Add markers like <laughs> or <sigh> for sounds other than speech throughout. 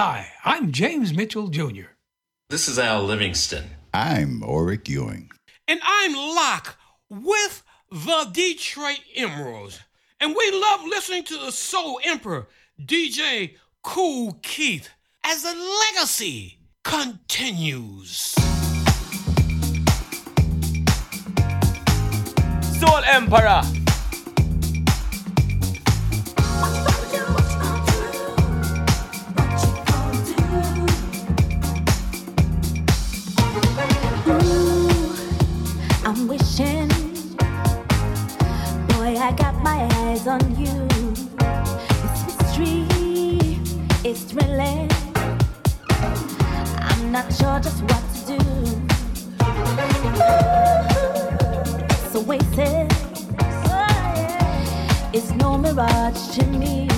Hi, I'm James Mitchell Jr. This is Al Livingston. I'm Oric Ewing. And I'm Locke with the Detroit Emeralds. And we love listening to the Soul Emperor, DJ Kool Keith, as the legacy continues. Soul Emperor. I'm wishing, boy, I got my eyes on you. It's mystery, it's thrilling. I'm not sure just what to do. Ooh, it's oasis, it's no mirage to me.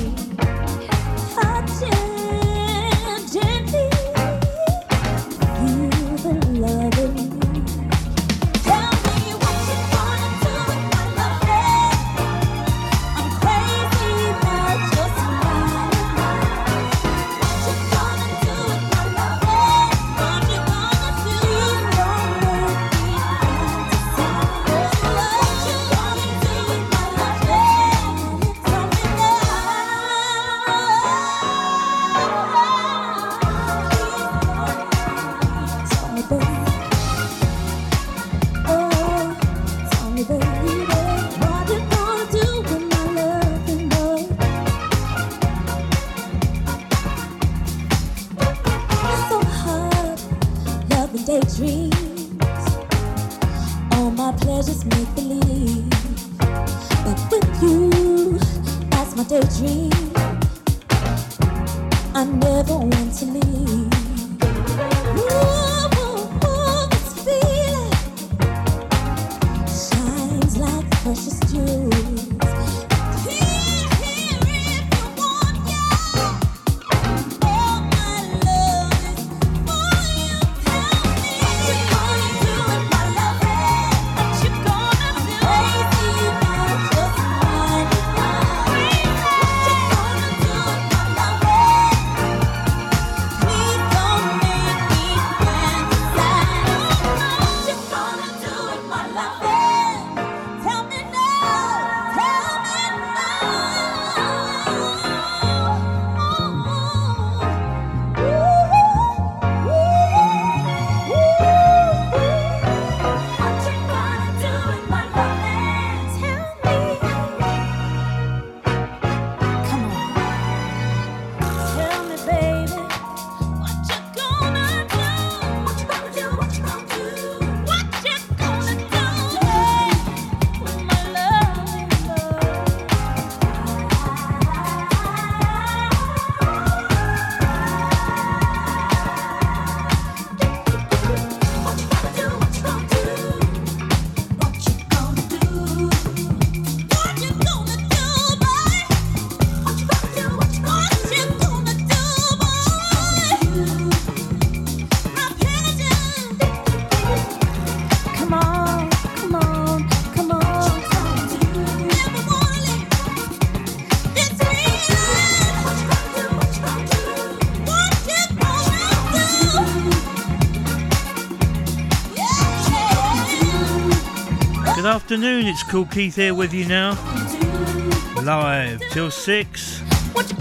Afternoon, it's Kool Keith here with you now. Live till 6.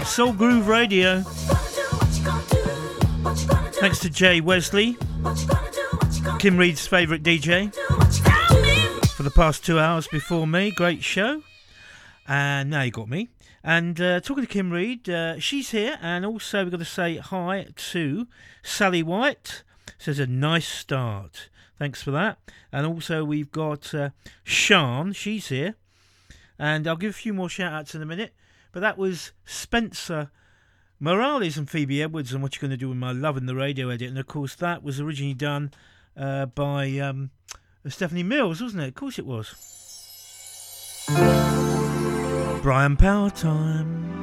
Soul Groove Radio. Thanks to Jay Wesley, Kim Reed's favourite DJ, for the past two hours before me. Great show. And now you got me. And uh, talking to Kim Reed, uh, she's here. And also, we've got to say hi to Sally White. Says a nice start. Thanks for that. And also, we've got uh, Sean. She's here. And I'll give a few more shout outs in a minute. But that was Spencer Morales and Phebe Edwards and What You're Gonna Do With My Love in the radio edit. And of course, that was originally done uh, by um, Stephanie Mills, wasn't it? Of course it was. Brian Power Time.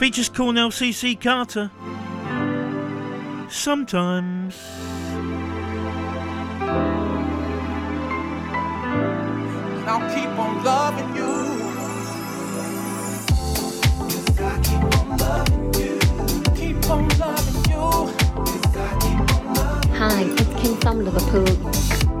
Features Cornell CC Carter. Sometimes. I'll keep on loving you. Hi, it's Kim from Liverpool.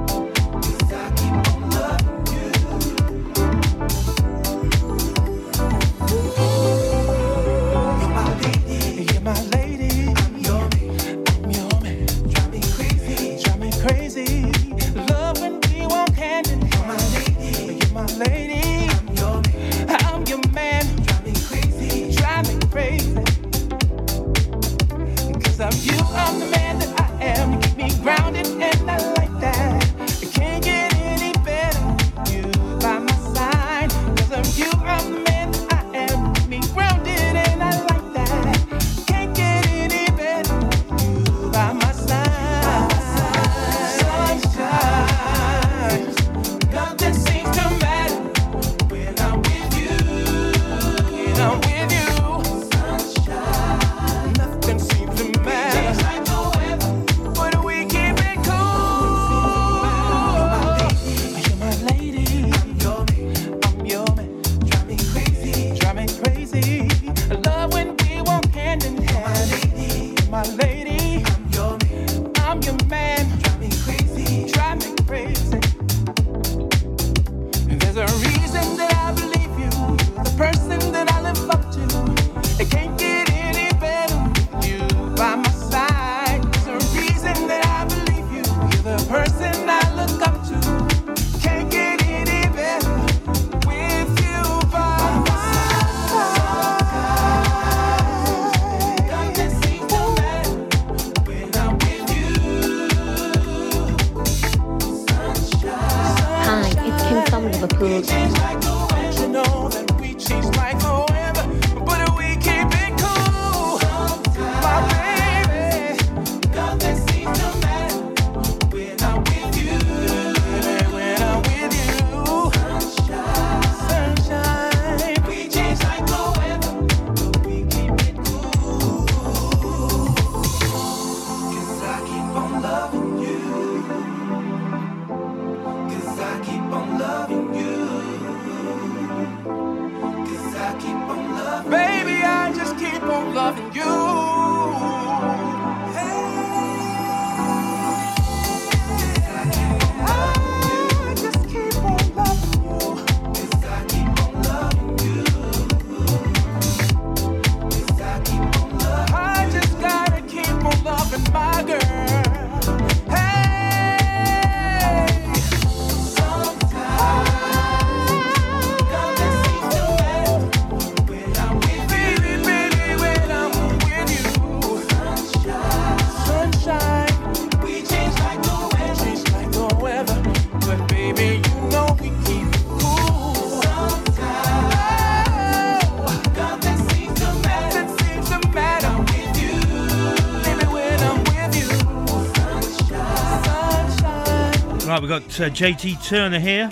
We've got uh, JT Turner here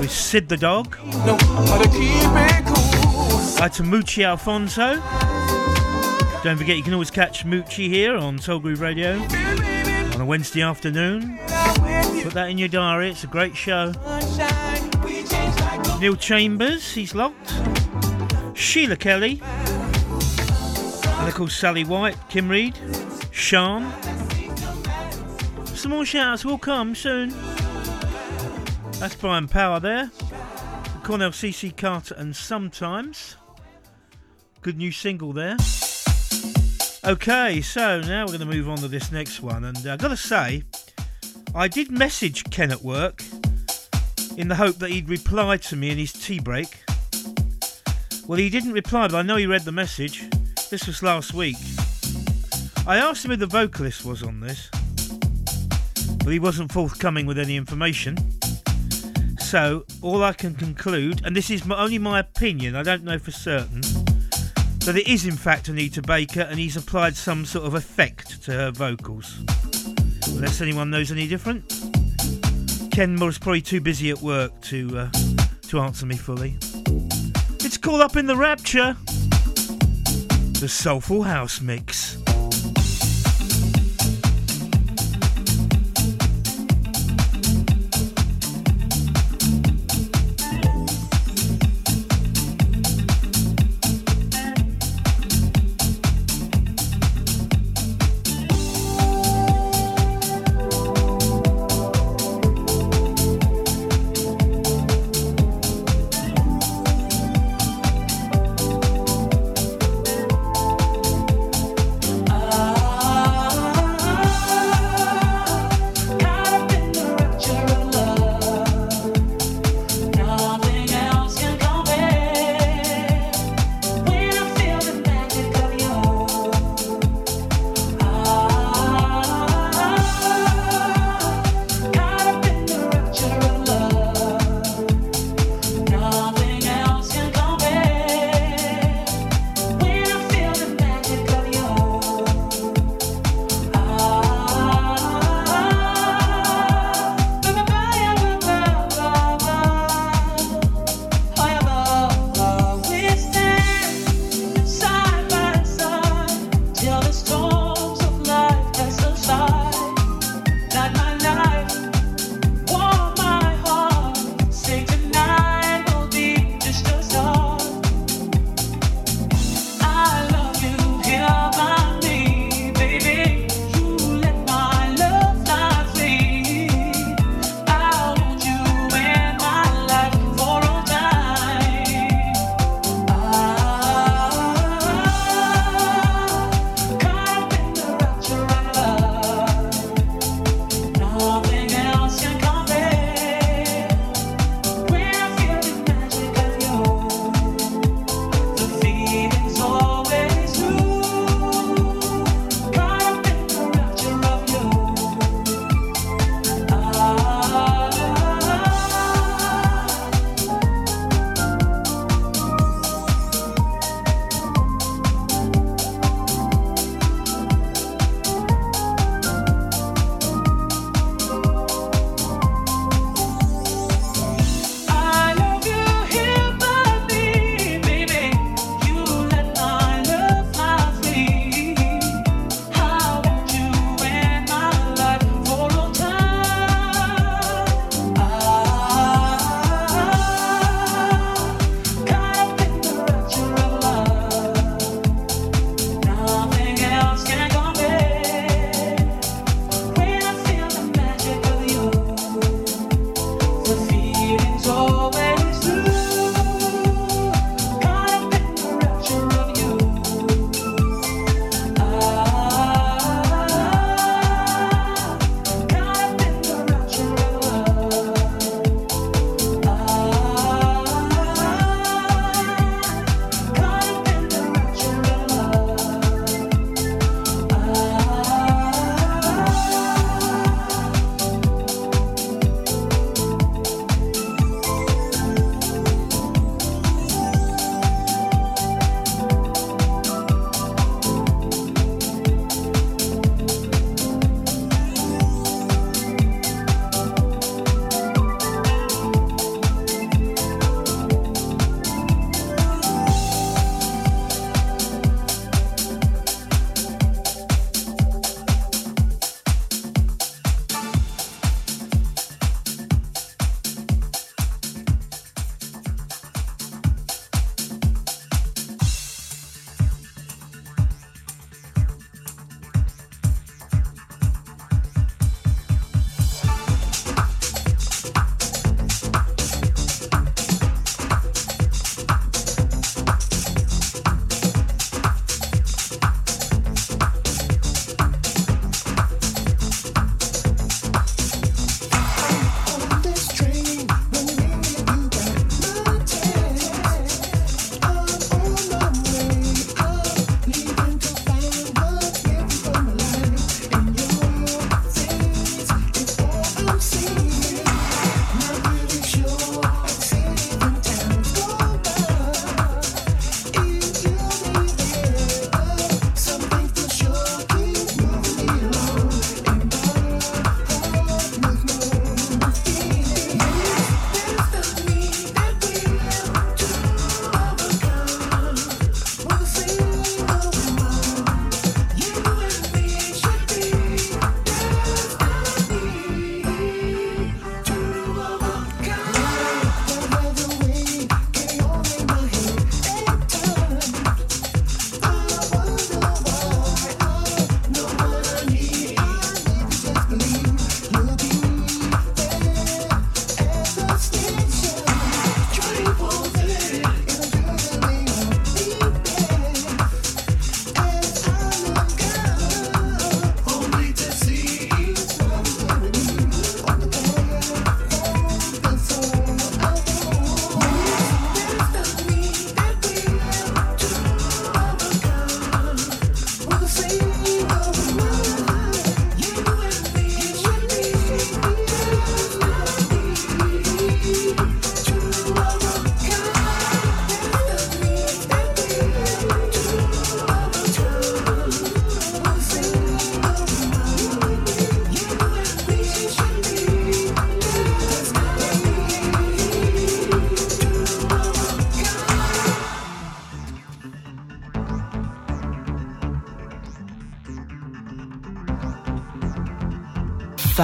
with Sid the Dog. No, to Moochie Alfonso. Don't forget, you can always catch Moochie here on Soul Groove Radio on a Wednesday afternoon. Put that in your diary, it's a great show. Neil Chambers, he's locked. Sheila Kelly. And of course, Sally White, Kim Reed, Sean. More shouts will come soon. That's Brian Power there. Cornell CC Carter and Sometimes. Good new single there. Okay, so now we're going to move on to this next one. And I've got to say, I did message Ken at work in the hope that he'd reply to me in his tea break. Well, he didn't reply, but I know he read the message. This was last week. I asked him who the vocalist was on this, but he wasn't forthcoming with any information. So, all I can conclude, and this is only my opinion, I don't know for certain, that it is in fact Anita Baker and he's applied some sort of effect to her vocals. Unless anyone knows any different. Ken was probably too busy at work to uh, to answer me fully. It's called Up in the Rapture, the Soulful House Mix.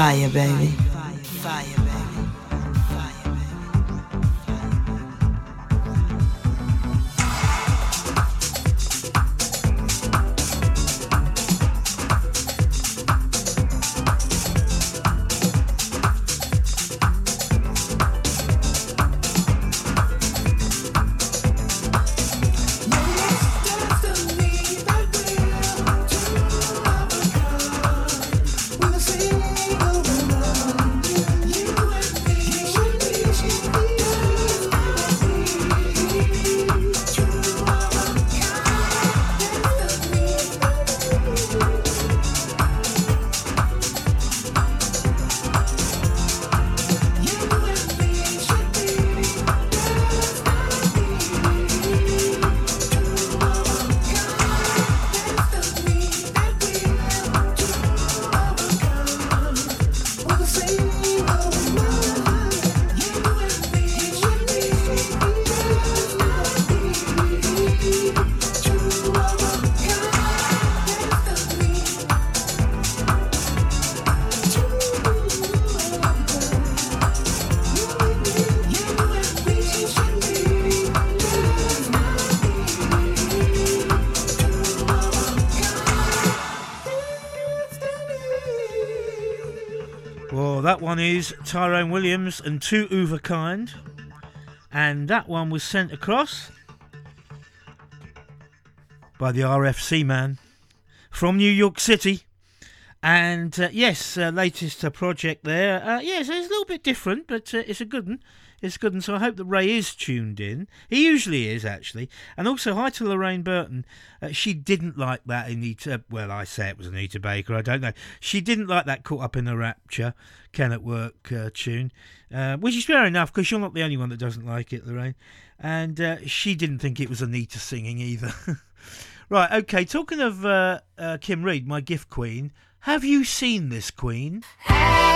Fire, baby. One is Tyrone Williams and Two Uva Kind. And that one was sent across by the RFC man from New York City. And uh, yes, uh, latest uh, project there. Uh, yes, it's a little bit different, but uh, it's a good one. It's good, and so I hope that Ray is tuned in. He usually is, actually. And also, hi to Lorraine Burton. Uh, she didn't like that Anita. Well, I say it was Anita Baker. I don't know. She didn't like that "Caught Up in the Rapture" "Ken at Work" uh, tune, uh, which is fair enough because you're not the only one that doesn't like it, Lorraine. And uh, she didn't think it was Anita singing either. <laughs> right. Okay. Talking of uh, uh, Kim Reed, my gift queen. Have you seen this queen? Have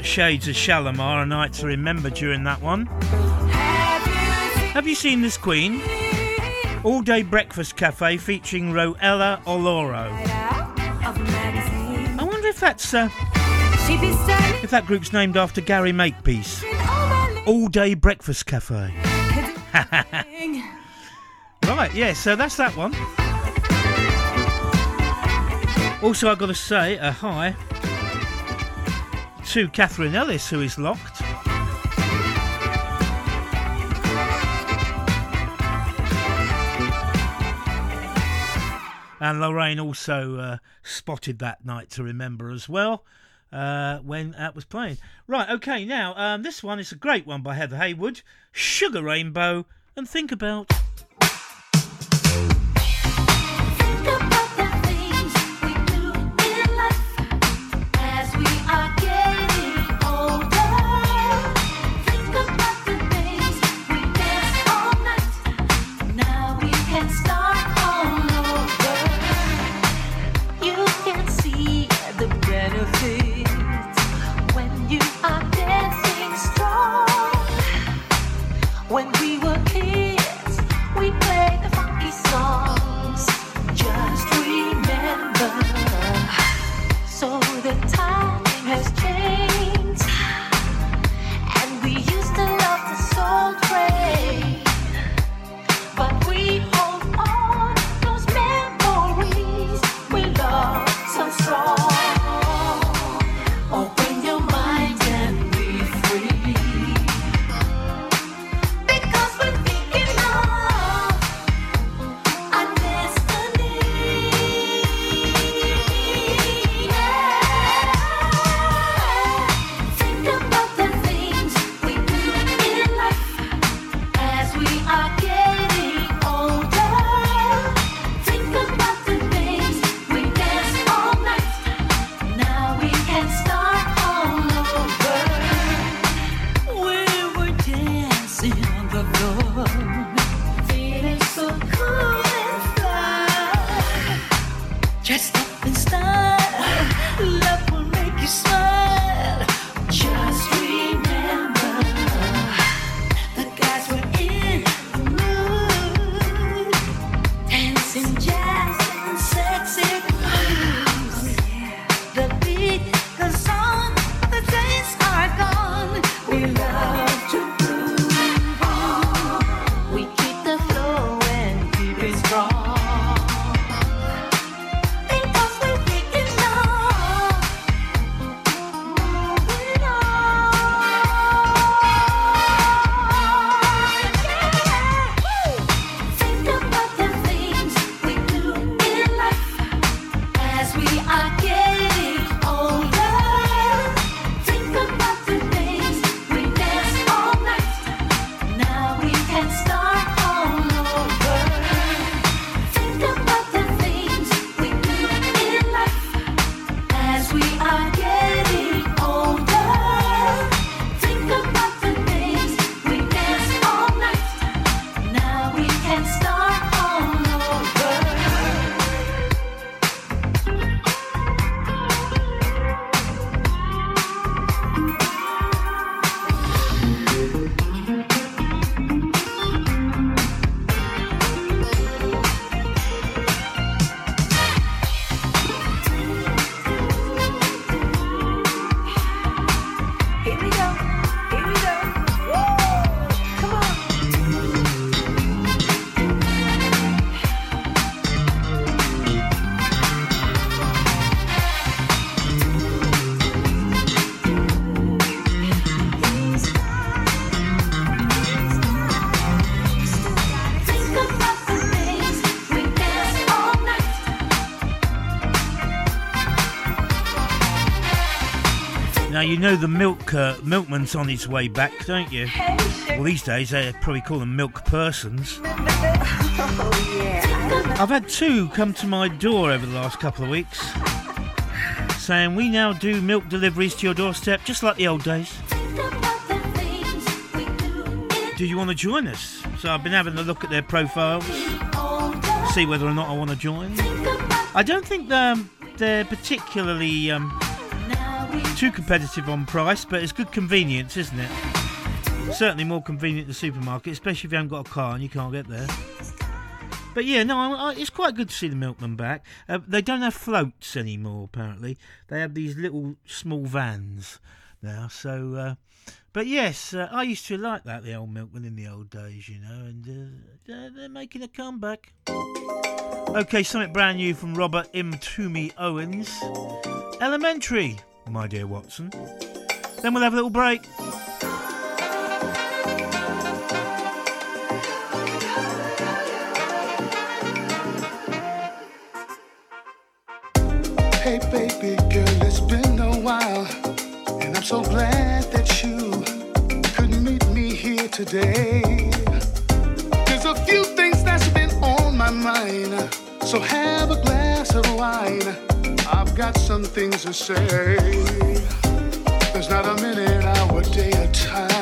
got shades of Shalimar, a night to remember during that one. Have you seen this Queen? All Day Breakfast Cafe featuring Roella Oloro. I wonder if that's uh, if that group's named after Gary Makepeace. All Day Breakfast Cafe. <laughs> right, yeah, so that's that one. Also, I've got to say a hi to Catherine Ellis, who is locked. And Lorraine also uh, spotted that night to remember as well uh, when that was playing. Right, okay, now um, this one is a great one by Heather Haywood Sugar Rainbow and Think About. Now you know the milk uh, milkman's on his way back, don't you? Well, these days they probably call them milk persons. <laughs> I've had two come to my door over the last couple of weeks, saying we now do milk deliveries to your doorstep, just like the old days. Do you want to join us? So I've been having a look at their profiles, see whether or not I want to join. I don't think they're, they're particularly um, Too competitive on price, but it's good convenience, isn't it? Certainly more convenient than the supermarket, especially if you haven't got a car and you can't get there. But yeah, no, I, I, it's quite good to see the milkman back. Uh, they don't have floats anymore, apparently. They have these little small vans now. So, uh, but yes, uh, I used to like that the old milkman in the old days, you know, and uh, they're- they're making a comeback. Okay, something brand new from Robert Mtume Owens. Elementary, my dear Watson. Then we'll have a little break. Hey, baby girl, it's been a while, and I'm so glad that you could meet me here today. There's a few things that's been on my mind, so have a glass of wine. I've got some things to say. There's not a minute, hour, day, or time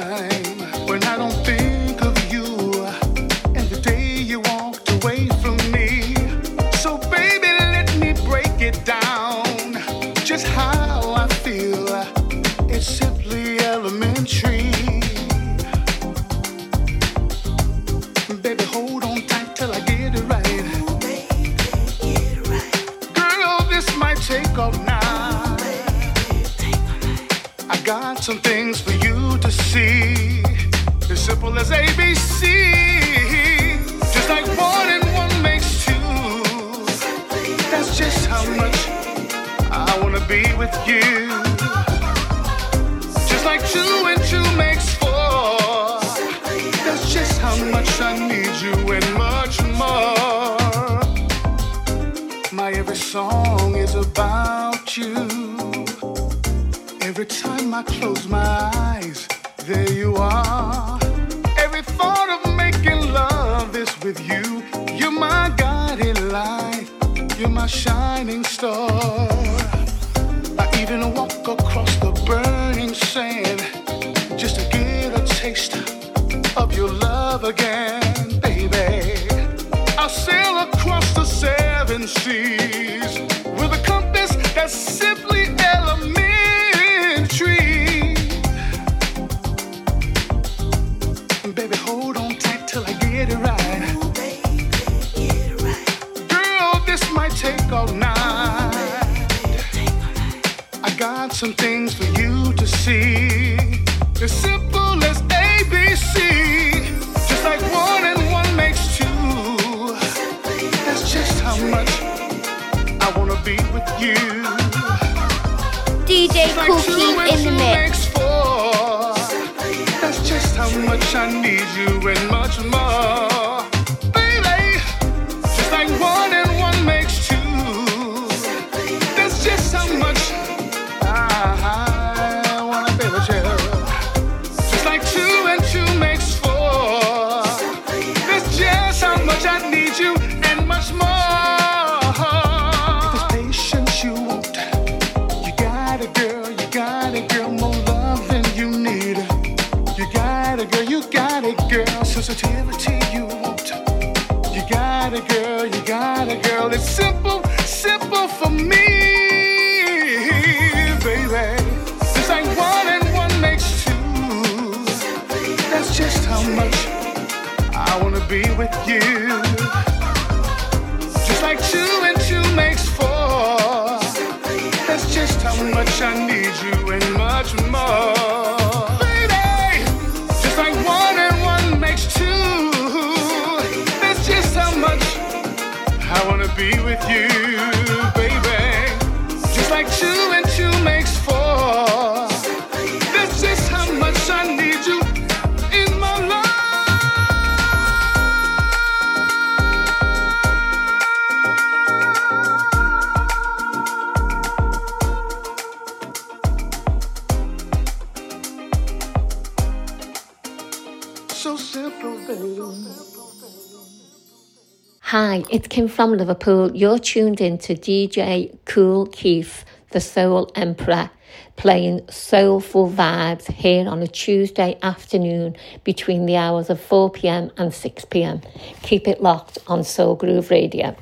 with you. Two in the mix. That's just how much I need you and much more. It's Kim from Liverpool. You're tuned in to DJ Kool Keith, the Soul Emperor, playing soulful vibes here on a Tuesday afternoon between the hours of 4 pm and 6 pm. Keep it locked on Soul Groove Radio.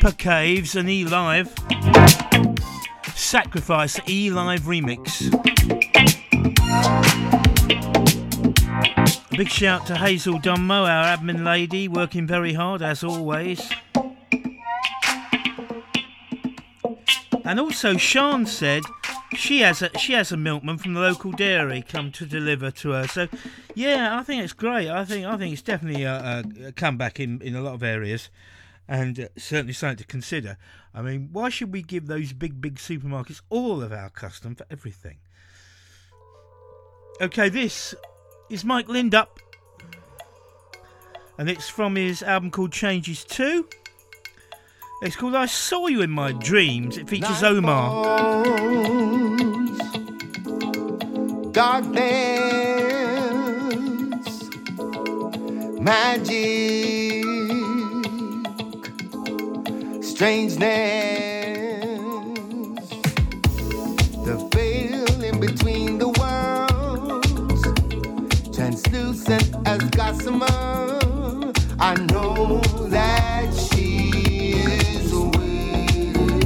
Vapor Caves and E Live. Sacrifice E Live remix. A big shout to Hazel Dunmo, our admin lady, working very hard as always. And also, Sean said she has a she has a milkman from the local dairy come to deliver to her. So, yeah, I think it's great. I think I think it's definitely a, a, a comeback in in a lot of areas, and uh, certainly something to consider. I mean, why should we give those big big supermarkets all of our custom for everything? Okay, this is Mike Lindup, and it's from his album called Changes Two. It's called I Saw You in My Dreams. It features Omar. darkness, magic, strangeness, the veil in between the worlds, translucent as gossamer. I know that she is waiting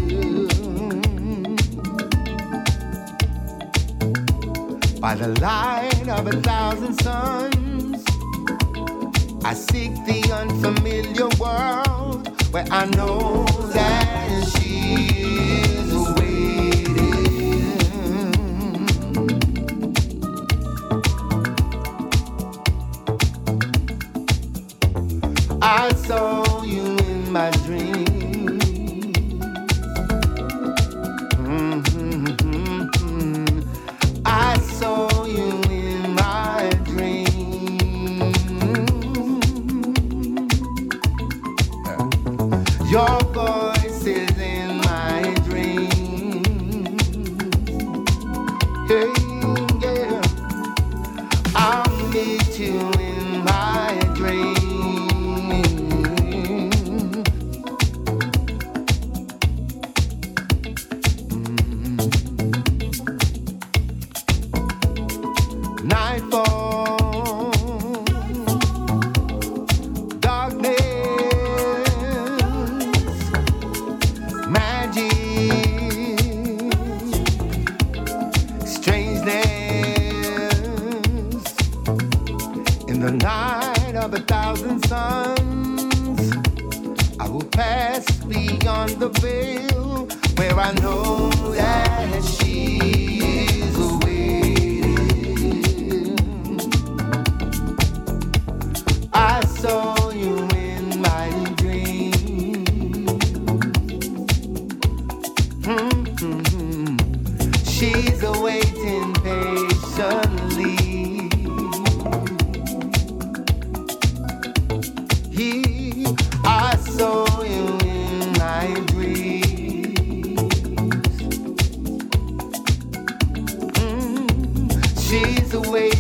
by the light of a thousand suns. I seek the unfamiliar world where I know that she is waiting. I saw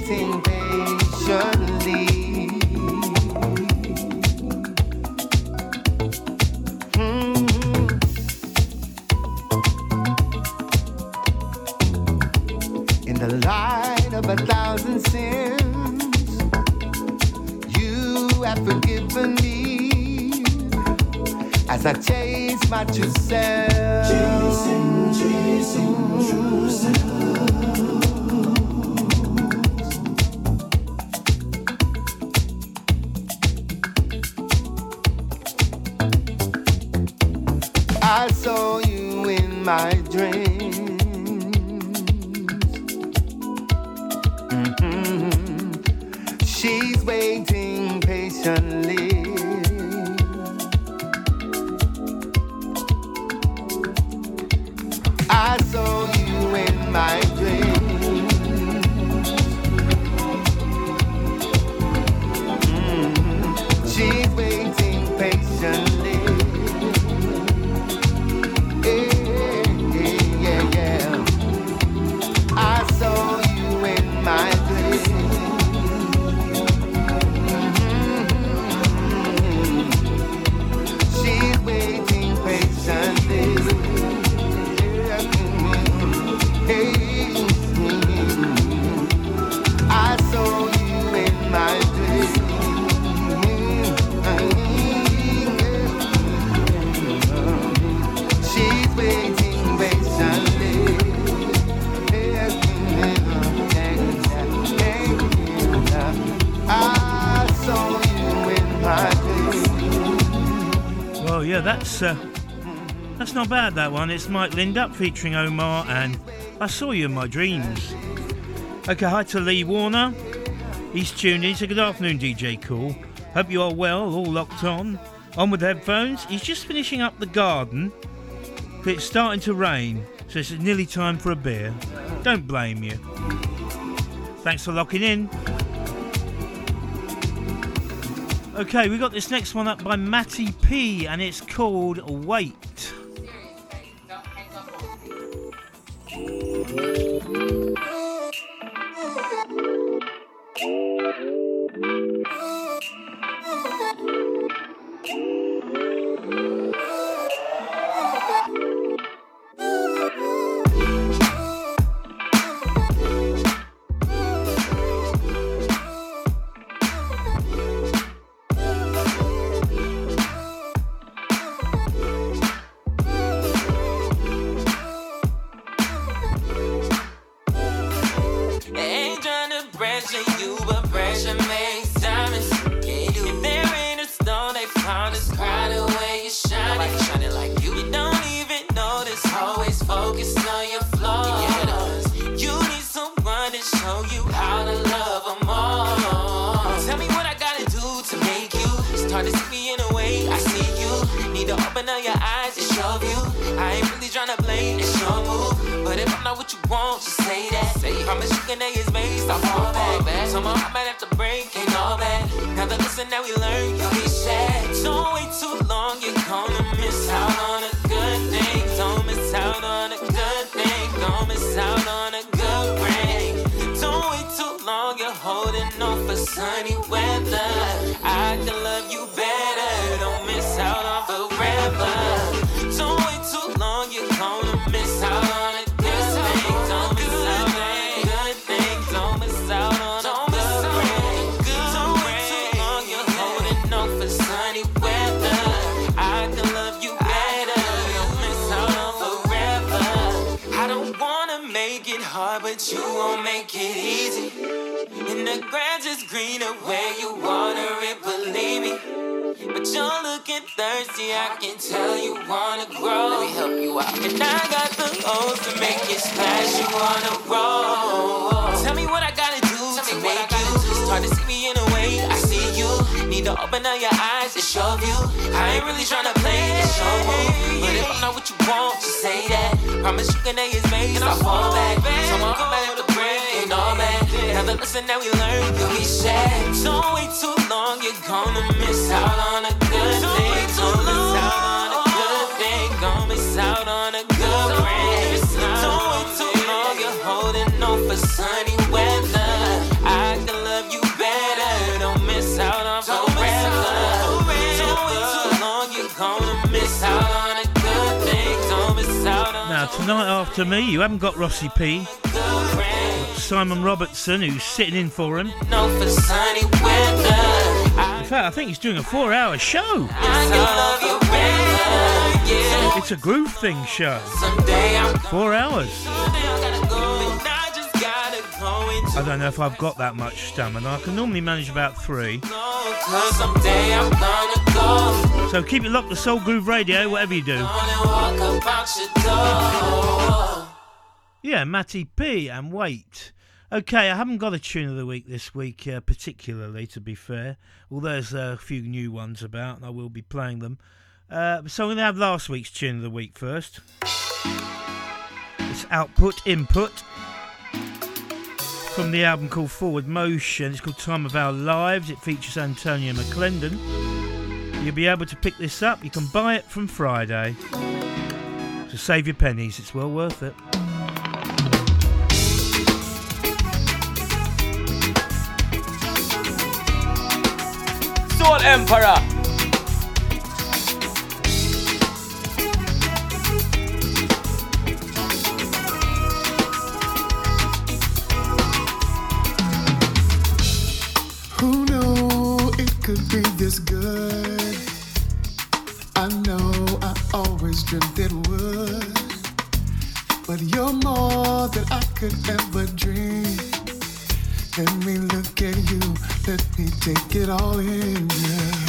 Patiently. Mm. In the light of a thousand sins, you have forgiven me as I chase my true self. Chasing, chasing true I my not bad. That one. It's Mike Lindup featuring Omar and I Saw You in My Dreams. Okay, hi to Lee Warner. He's tuned in. So good afternoon, DJ Kool. Hope you are well, all locked on. On with headphones. He's just finishing up the garden. But it's starting to rain, so it's nearly time for a beer. Don't blame you. Thanks for locking in. Okay, we got this next one up by Matty P, and it's called Wait. Wanna roll. Tell me what I gotta do to make you start to see me in a way I see you. Need to open up your eyes and show you. I ain't really tryna play the show move. But if I'm not what you want, just say that. Promise you can A is made, and I'll fall back. So I'm about to break and all that. Now the lesson that we learned, be sad. Don't wait too long, you're gonna miss out tonight after me, you haven't got Rossi P. Simon Robertson, who's sitting in for him. In fact, I think he's doing a four hour show. It's a groove thing show. Four hours. I don't know if I've got that much stamina. I can normally manage about three. So keep it locked to Soul Groove Radio, whatever you do. Yeah, Matty P and Wait. Okay, I haven't got a tune of the week this week, uh, particularly, to be fair. Although there's a few new ones about, and I will be playing them. Uh, so I'm going to have last week's tune of the week first. It's Output Input from the album called Forward Motion. It's called Time of Our Lives. It features Antonio McLendon. You'll be able to pick this up. You can buy it from Friday. So save your pennies, it's well worth it. Soul Emperor. Could be this good? I know I always dreamt it would. But you're more than I could ever dream. Let me look at you, let me take it all in. Yeah.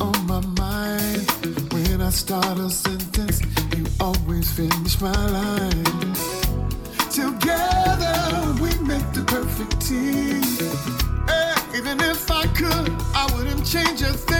On my mind. When I start a sentence, you always finish my line. Perfect team. Eh, even if I could, I wouldn't change a thing.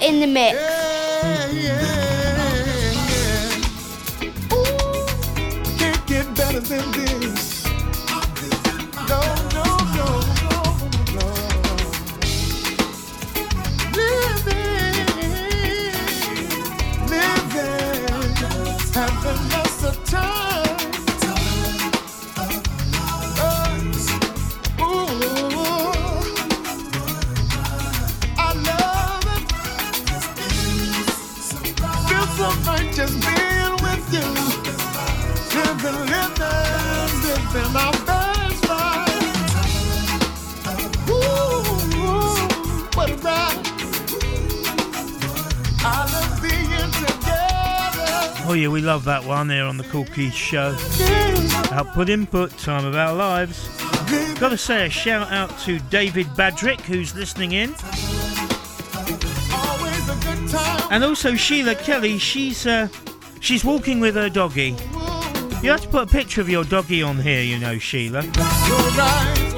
In the mix. Yeah, the Kool Keith show. Output input, time of our lives. Got to say a shout out to David Badrick who's listening in, and also Sheila Kelly. She's uh, she's walking with her doggy. You have to put a picture of your doggy on here, you know, Sheila,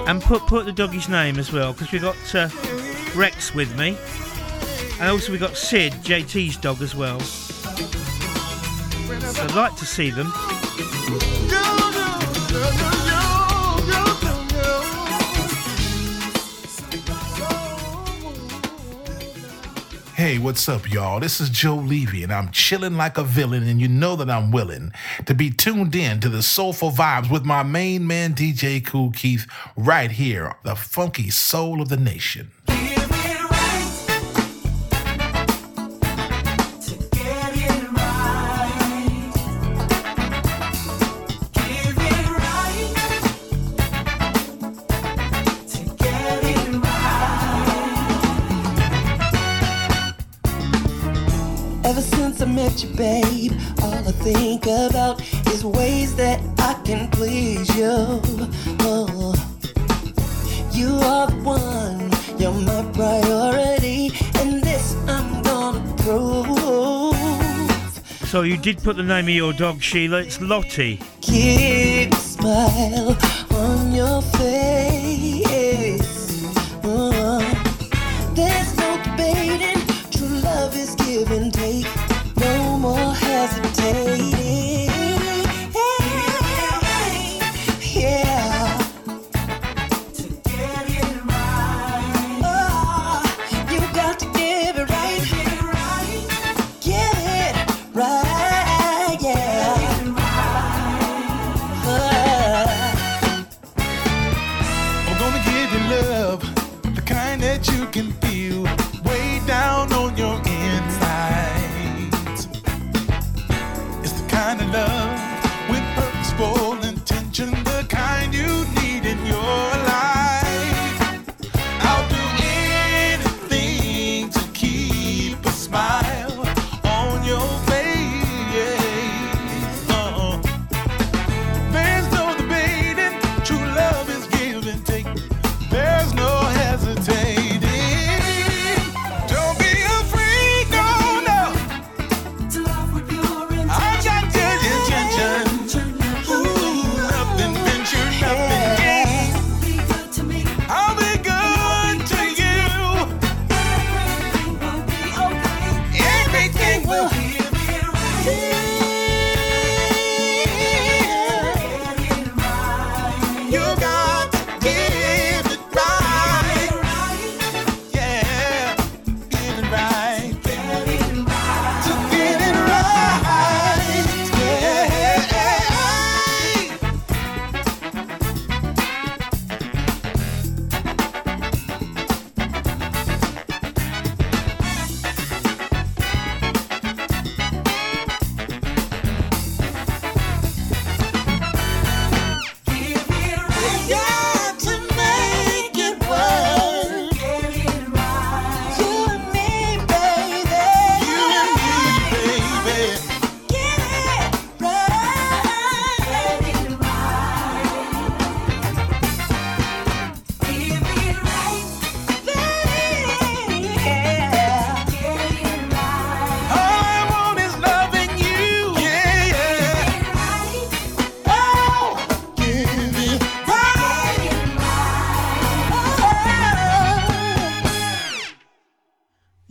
and put put the doggy's name as well because we got uh, Rex with me, and also we got Sid, JT's dog as well. I'd like to see them. Hey, what's up, y'all? This is Joe Leavy, and I'm chilling like a villain, and you know that I'm willing to be tuned in to the soulful vibes with my main man, DJ Kool Keith, right here, the funky soul of the nation. You, babe, all I think about is ways that I can please you. Oh. You are the one, you're my priority, and this I'm gonna prove. So you did put the name of your dog, Sheila. It's Lottie. Keep a smile on your face.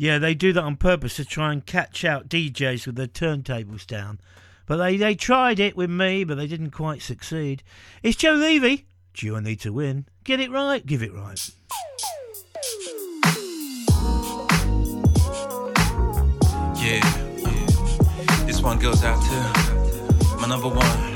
Yeah, they do that on purpose to try and catch out DJs with their turntables down. But they, they tried it with me, but they didn't quite succeed. It's Joe Leavy. Do you need to win? Get it right, give it right. Yeah, yeah. This one goes out to my number one,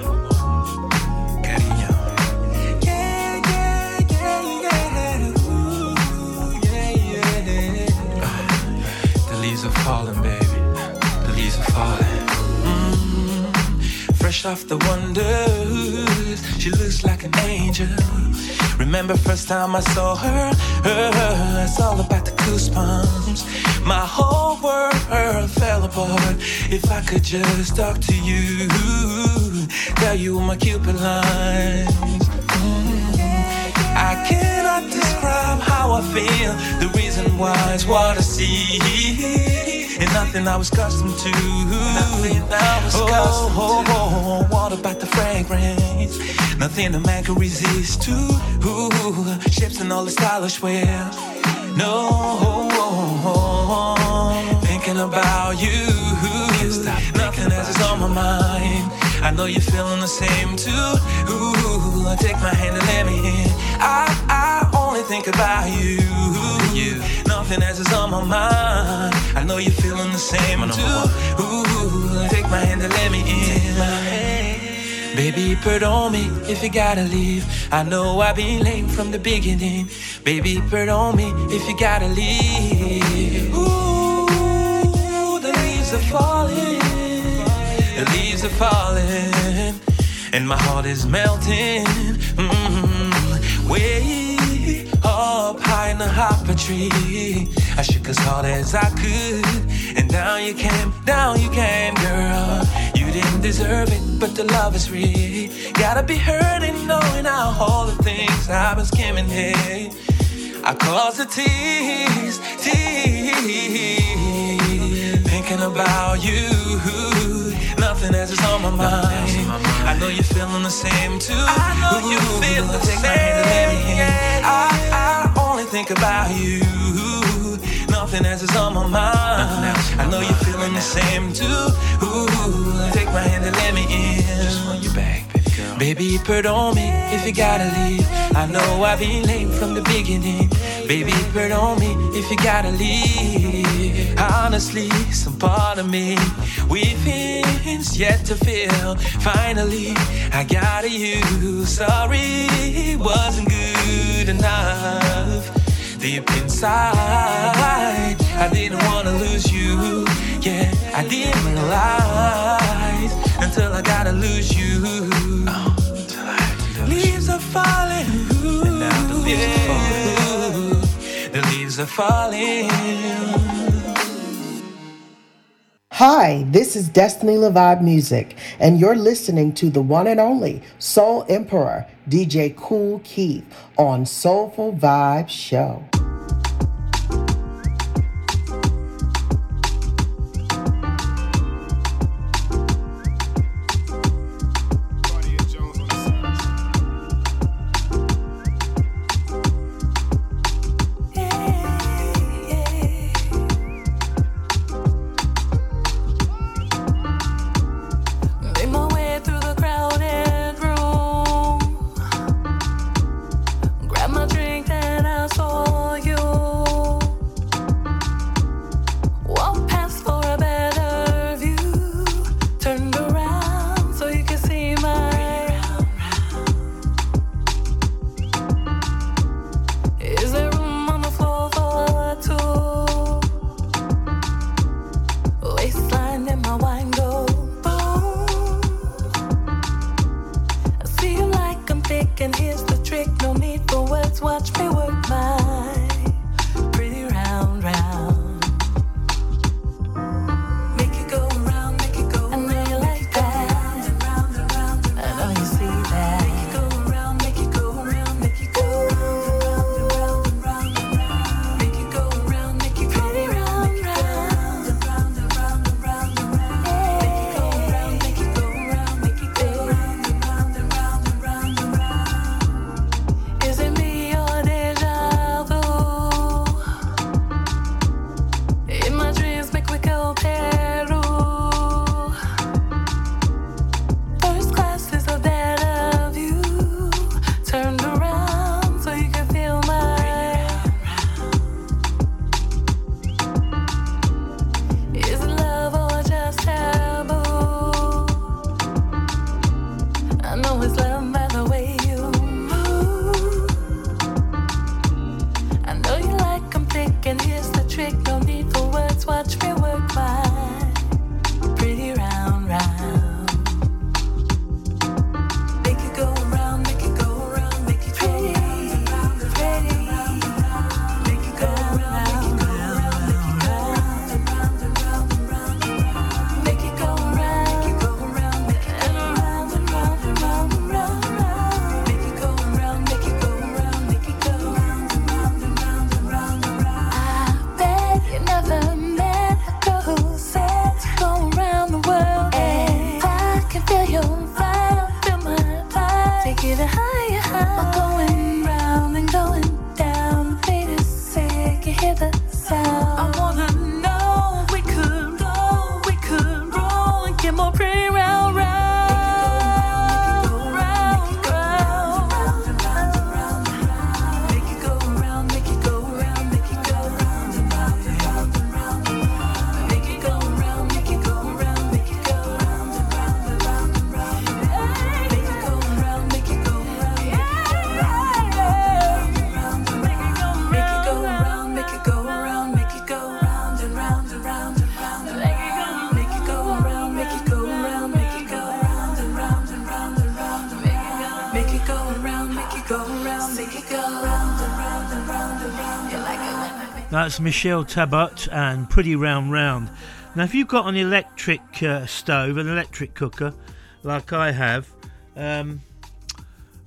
off the wonders, she looks like an angel. Remember first time I saw her, her it's all about the goosebumps. My whole world fell apart. If I could just talk to you, tell you my cupid lines. I cannot describe how I feel. The reason why is what I see. And nothing I was accustomed to. Nothing I was oh, accustomed oh, to. Oh, what about the fragrance? Nothing a man could resist to. Ooh, ships and all the stylish wear. No, thinking about you. Nothing else is on my mind. I know you're feeling the same too. Ooh, take my hand and let me in. I, I only think about you. You. Nothing else is on my mind. I know you're feeling the same too. Ooh, take my hand and let me in. Baby, pardon me if you gotta leave. I know I've been lame from the beginning. Baby, pardon me if you gotta leave. Ooh, the leaves are falling. The leaves are falling. And my heart is melting. Mm, way up high in the hopper tree. I shook as hard as I could. And down you came, down you came, girl. You didn't deserve it, but the love is real. Gotta be hurting knowing how all the things I've been skimming here. I cause the tears, tears, thinking about you. Nothing else is on my mind. I know you're feeling the same too. I know you feel the Take my hand and let me in. I, I think about you. Nothing else is on my mind. I know you're feeling the same too. Ooh, take my hand and let me in. Just want you back, baby girl. Baby, pardon me if you gotta leave. I know I've been late from the beginning. Baby, pardon me if you gotta leave. Honestly, some part of me weeping's yet to feel. Finally, I got you. Sorry, it wasn't good enough. Deep inside. I didn't wanna lose you, yeah. I didn't realize until I gotta lose you. Leaves are falling, and now the leaves are falling. The leaves are falling. Hi, this is Destiny Levive Music, and you're listening to the one and only Soul Emperor, DJ Kool Keith, on Soulful Vibe Show. That's Michelle Tabot and Pretty Round Round. Now, if you've got an electric uh, stove, an electric cooker, like I have, um,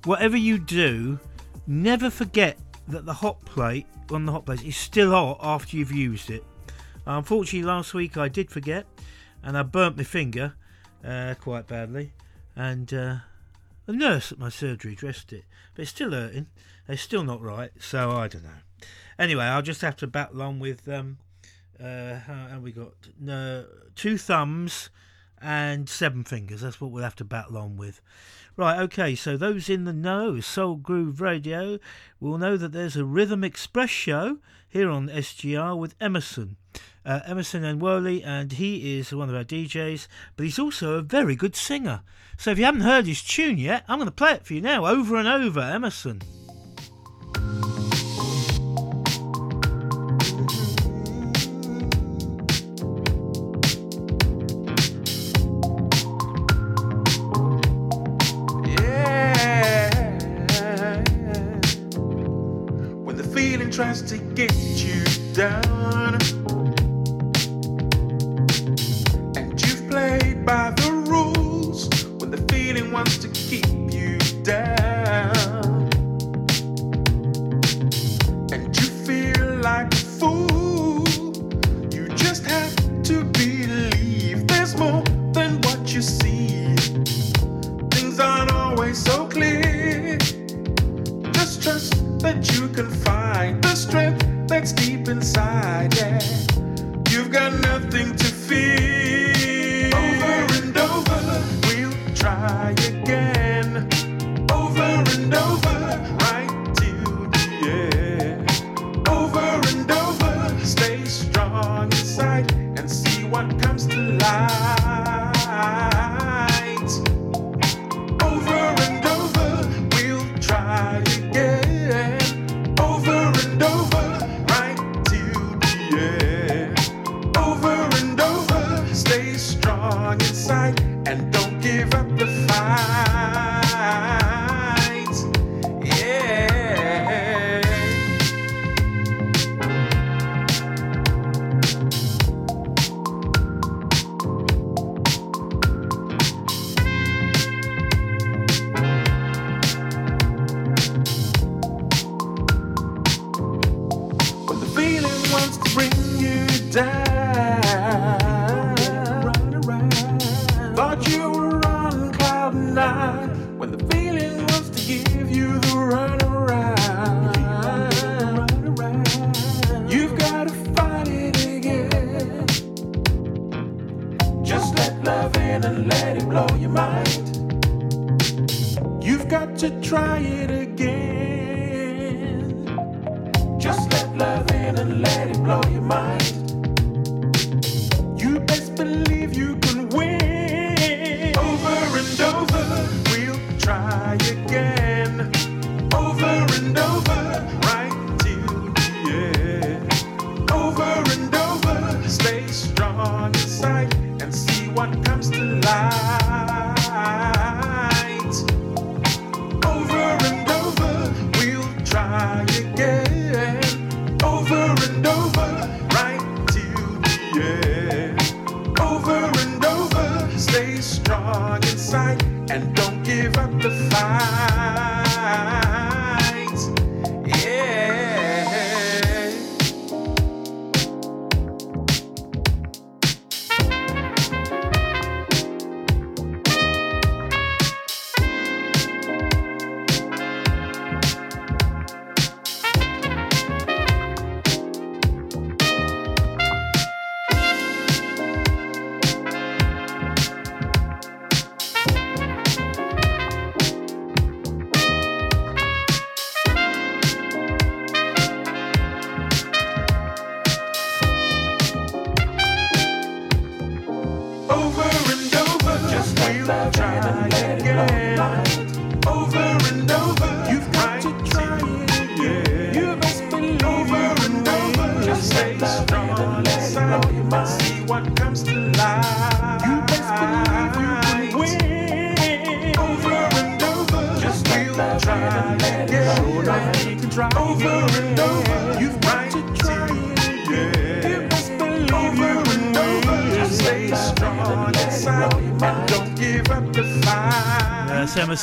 whatever you do, never forget that the hot plate on the hot plate is still hot after you've used it. Unfortunately, last week I did forget, and I burnt my finger uh, quite badly, and uh, the nurse at my surgery dressed it, but it's still hurting. It's still not right, so I don't know. Anyway, I'll just have to battle on with um, uh, how, we got no, two thumbs and seven fingers. That's what we'll have to battle on with. Right, okay, so those in the know, Soul Groove Radio, will know that there's a Rhythm Express show here on SGR with Emeson. Uh, Emeson and Worley, and he is one of our DJs, but he's also a very good singer. So if you haven't heard his tune yet, I'm going to play it for you now, over and over, Emeson.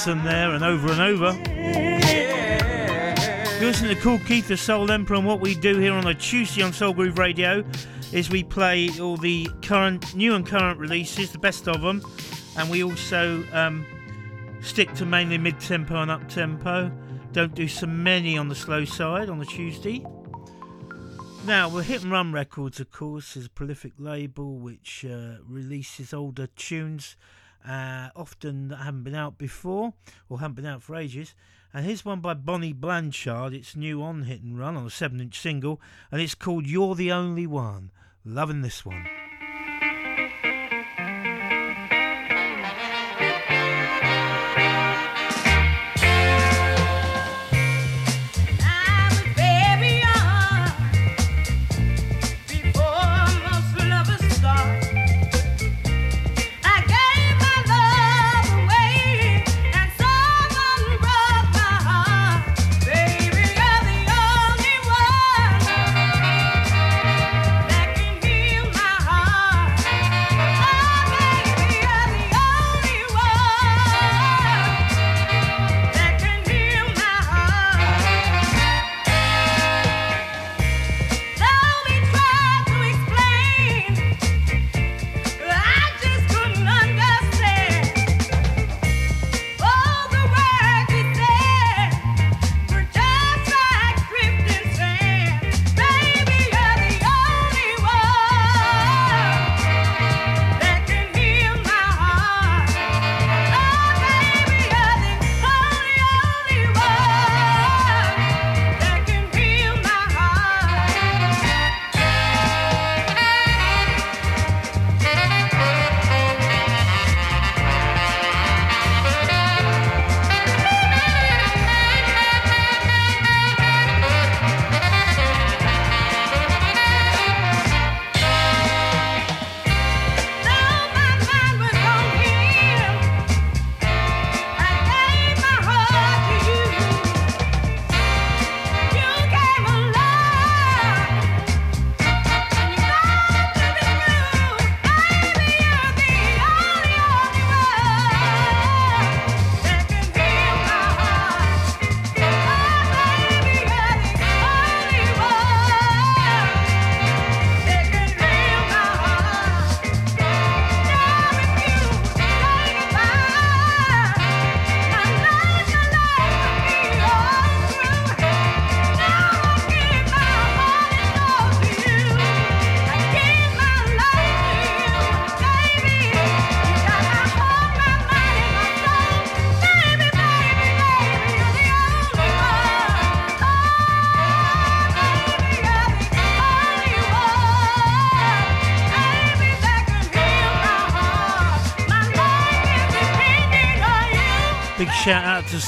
And there and over and over. Listen You're to Kool Keith, the Soul Emperor, and what we do here on a Tuesday on Soul Groove Radio is we play all the current, new and current releases, the best of them, and we also um, stick to mainly mid-tempo and up-tempo. Don't do so many on the slow side on a Tuesday. Now, well, Hit and Run Records, of course, is a prolific label which uh, releases older tunes uh, often that haven't been out before or haven't been out for ages. And here's one by Bonnie Blanchard. It's new on Hit and Run on a 7 inch single, and it's called You're the Only One. Loving this one.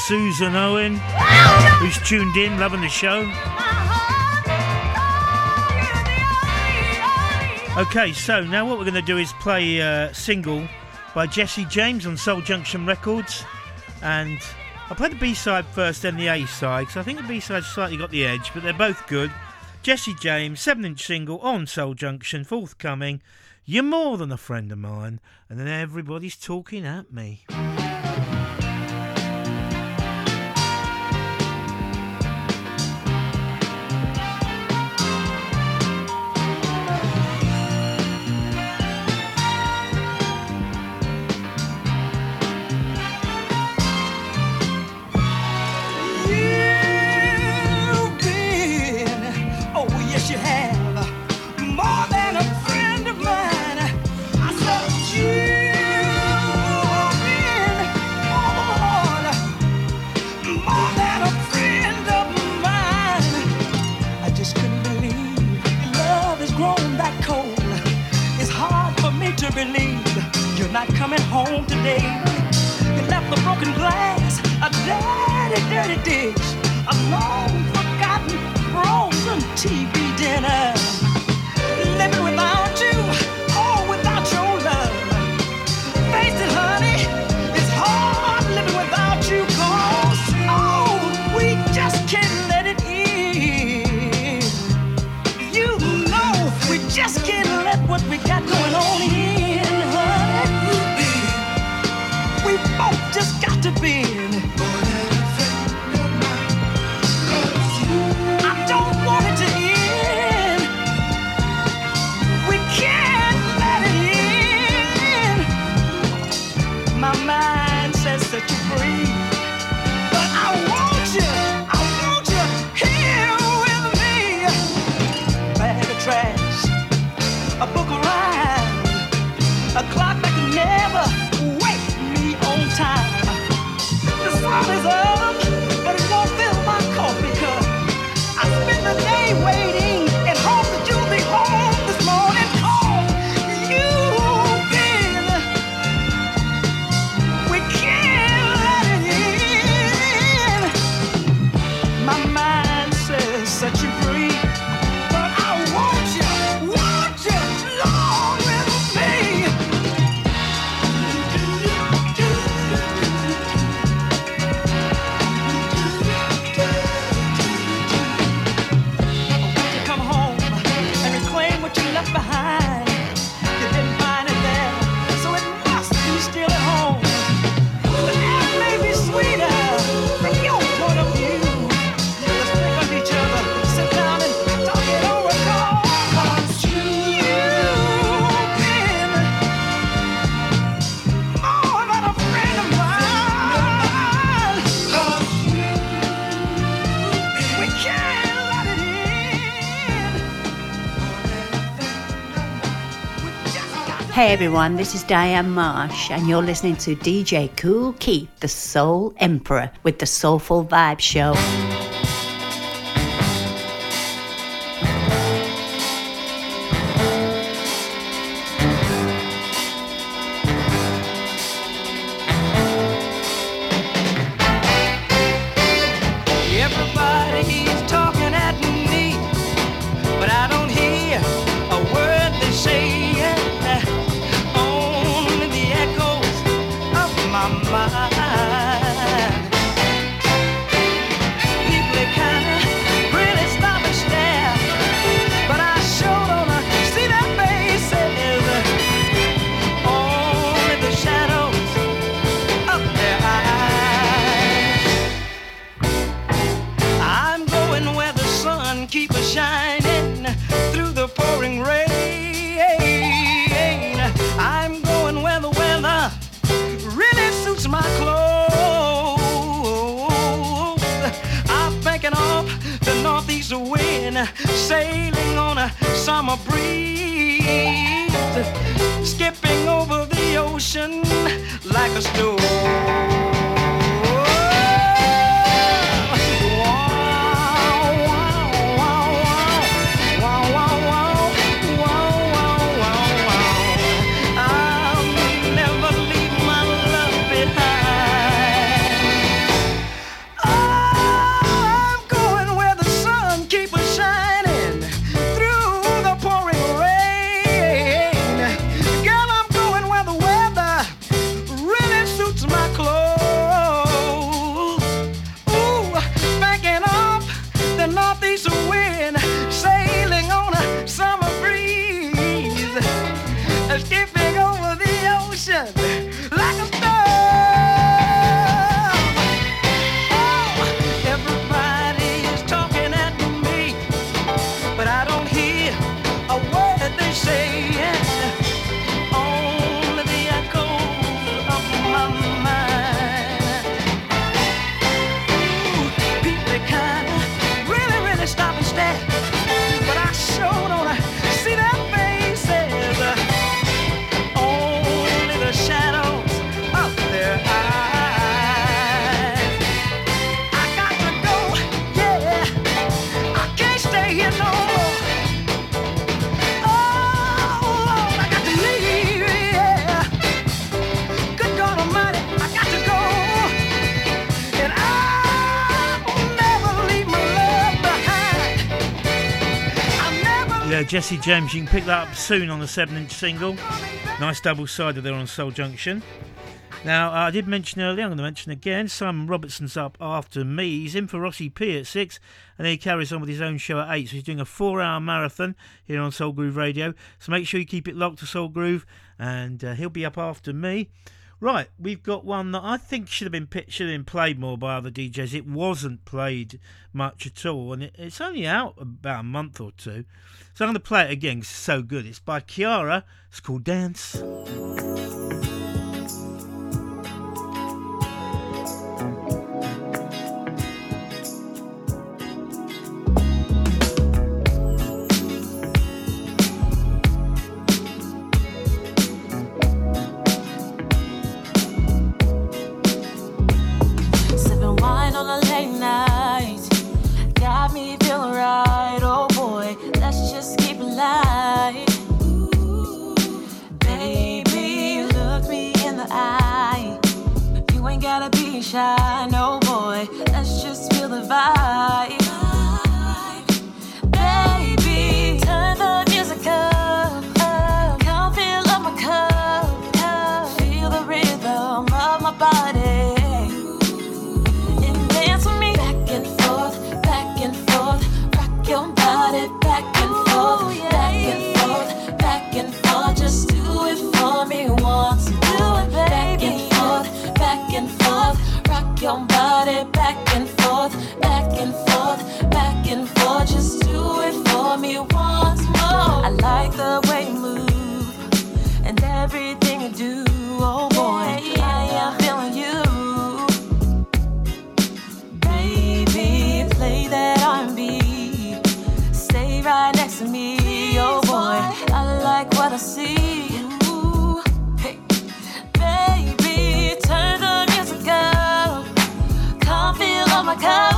Susan Owen, who's tuned in, loving the show. Okay, so now what we're going to do is play a single by Jesse James on Soul Junction Records. And i play the B side first, then the A side, because I think the B side slightly got the edge, but they're both good. Jesse James, 7 inch single on Soul Junction, forthcoming. You're more than a friend of mine. And then everybody's talking at me. believe you're not coming home today. You left the broken glass, a dirty, dirty dish, a long forgotten frozen TV. everyone, this is Diane Marsh, and you're listening to DJ Kool Keith, the Soul Emperor, with the Soulful Vibe Show. Jesse James. You can pick that up soon on the 7 inch single. Nice double sided there on Soul Junction. Now, uh, I did mention earlier, I'm going to mention again, Simon Robertson's up after me. He's in for Rossi P at 6, and then he carries on with his own show at 8. So he's doing a four hour marathon here on Soul Groove Radio. So make sure you keep it locked to Soul Groove, and uh, he'll be up after me. Right, we've got one that I think should have been should have been played more by other DJs. It wasn't played much at all, and it, it's only out about a month or two. So I'm going to play it again. it's so good. It's by Kiara. It's called Dance. Shy. No oh boy, let's just feel the vibe. Body back and forth, back and forth, back and forth. Just do it for me once more. I like the way you move and everything you do. Oh boy, I am feeling you. Baby, play that R&B. Stay right next to me, oh boy. I like what I see. Feel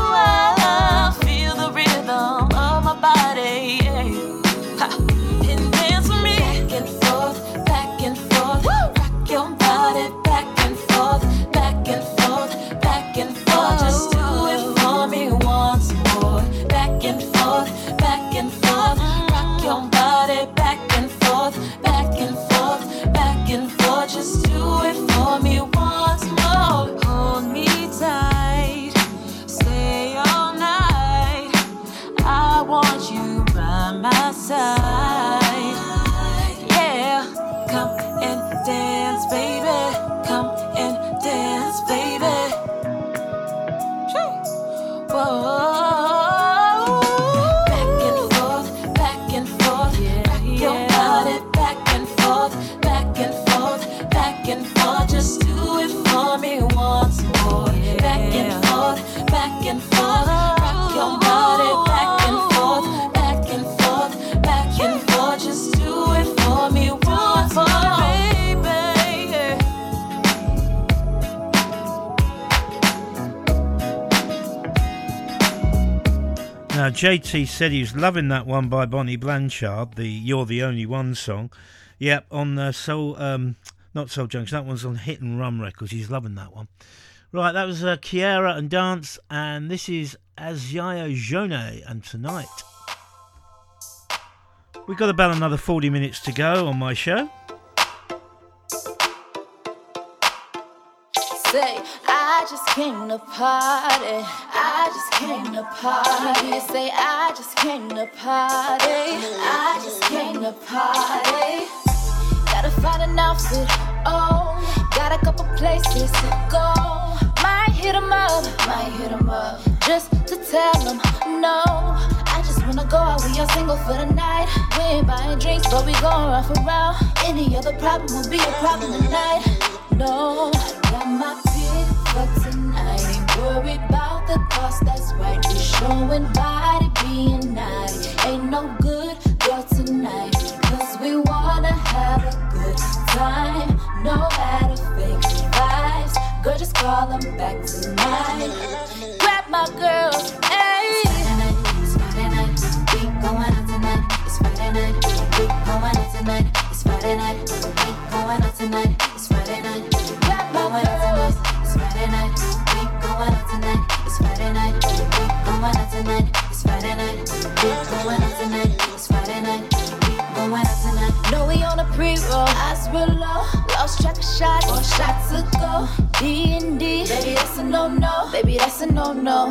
my Now, JT said he was loving that one by Bonnie Blanchard, the You're the Only One song. Yep, on uh, Soul, um, not Soul Junction, that one's on Hit and Run Records. He's loving that one. Right, that was uh, and Dance, and this is Azyia Joné and Tonight. We've got about another 40 minutes to go on my show. Say, I just came to party. I just came to party. You Say, I just came to party. I just came to party. Gotta find an outfit. Oh, got a couple places to go. Might hit 'em up. Might hit up. Just to tell 'em no. I just wanna go out. We are single for the night. We ain't buying drinks, but we gon' rough around. Any other problem will be a problem tonight. No, Got my pick for tonight. Ain't worried about the cost, that's right. We showing body, being naughty. Ain't no good girl tonight. Cause we wanna have a good time. No matter fake vibes. Girl, just call them back tonight. Grab my girls, ayy. It's Friday night, we going out tonight. It's Friday night, we going out tonight. It's Friday night, Know we on a pre-roll, eyes real low. Lost track of shots, four shots ago. D and D, baby that's a no-no. Baby that's a no-no.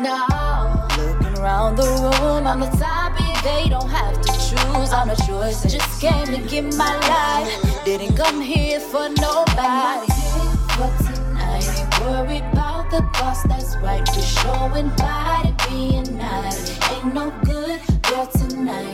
No. Looking around the room, I'm the topic. They don't have to choose. I'm the choice. I Just came to get my life. Didn't come here for nobody. For tonight, ain't worried about the cost. That's right. We're showing body being nice. Ain't no good girl tonight.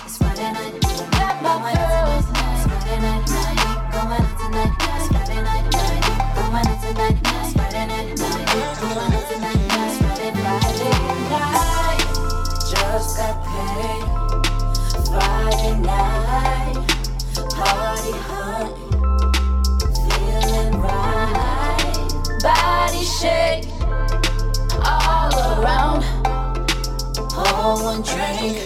party hard, feeling right. Body shake all around. Pour one drink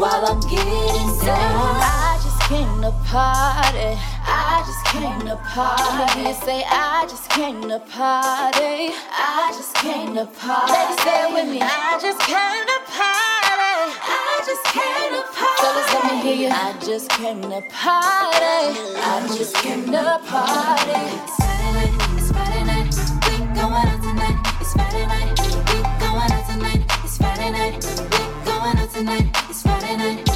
while I'm getting down. I just came to party. I just came to party. They say I just came to party. I just came to party. Ladies, say it with me. I just came to party. I just came to. Fellas, let me hear you. I just came to party. I just came to party. It's Friday night. It's Friday night. We going out tonight. It's Friday night. We going out tonight. It's Friday night. We going out tonight. It's Friday night.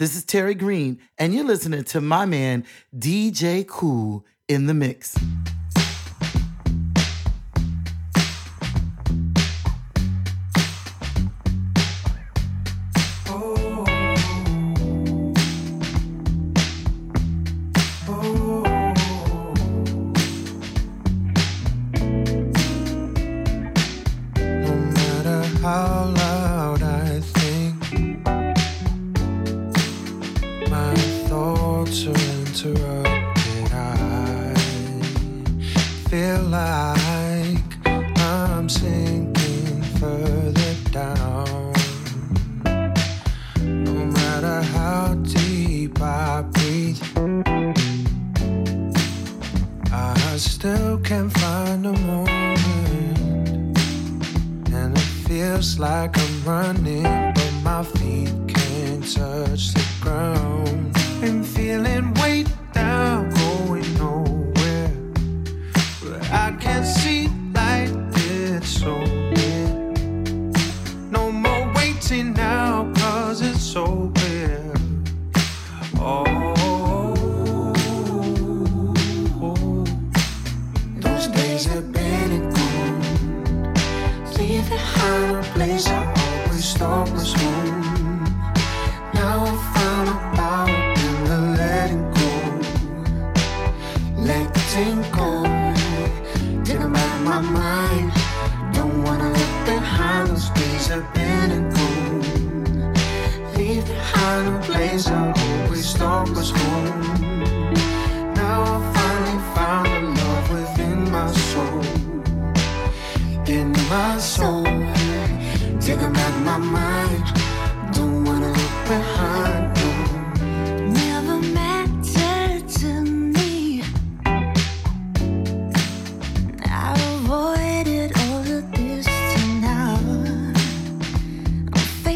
This is Terry Green, and you're listening to my man, DJ Kool, in the mix.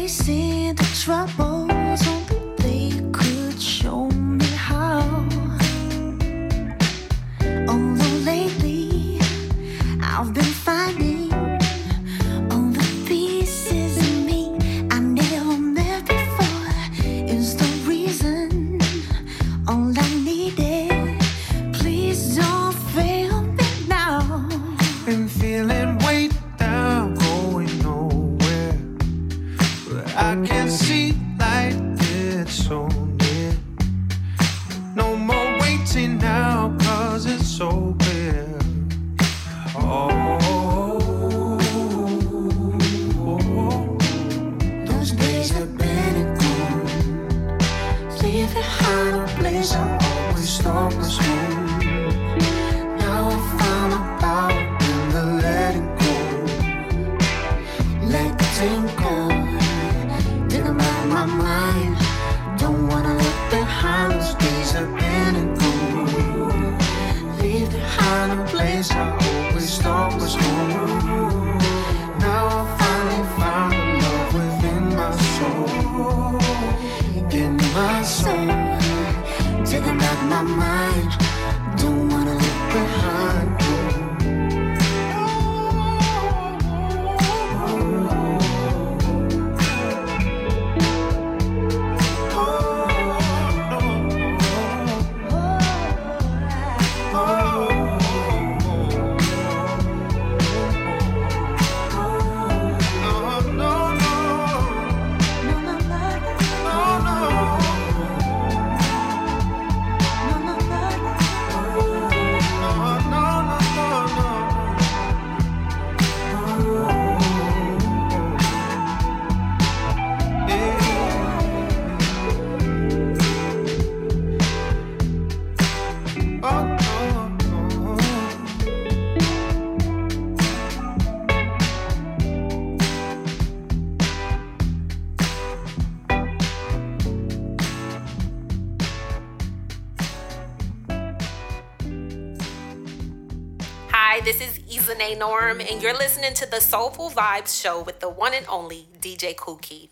see the trouble. the Soulful Vibes Show with the one and only DJ Kookie.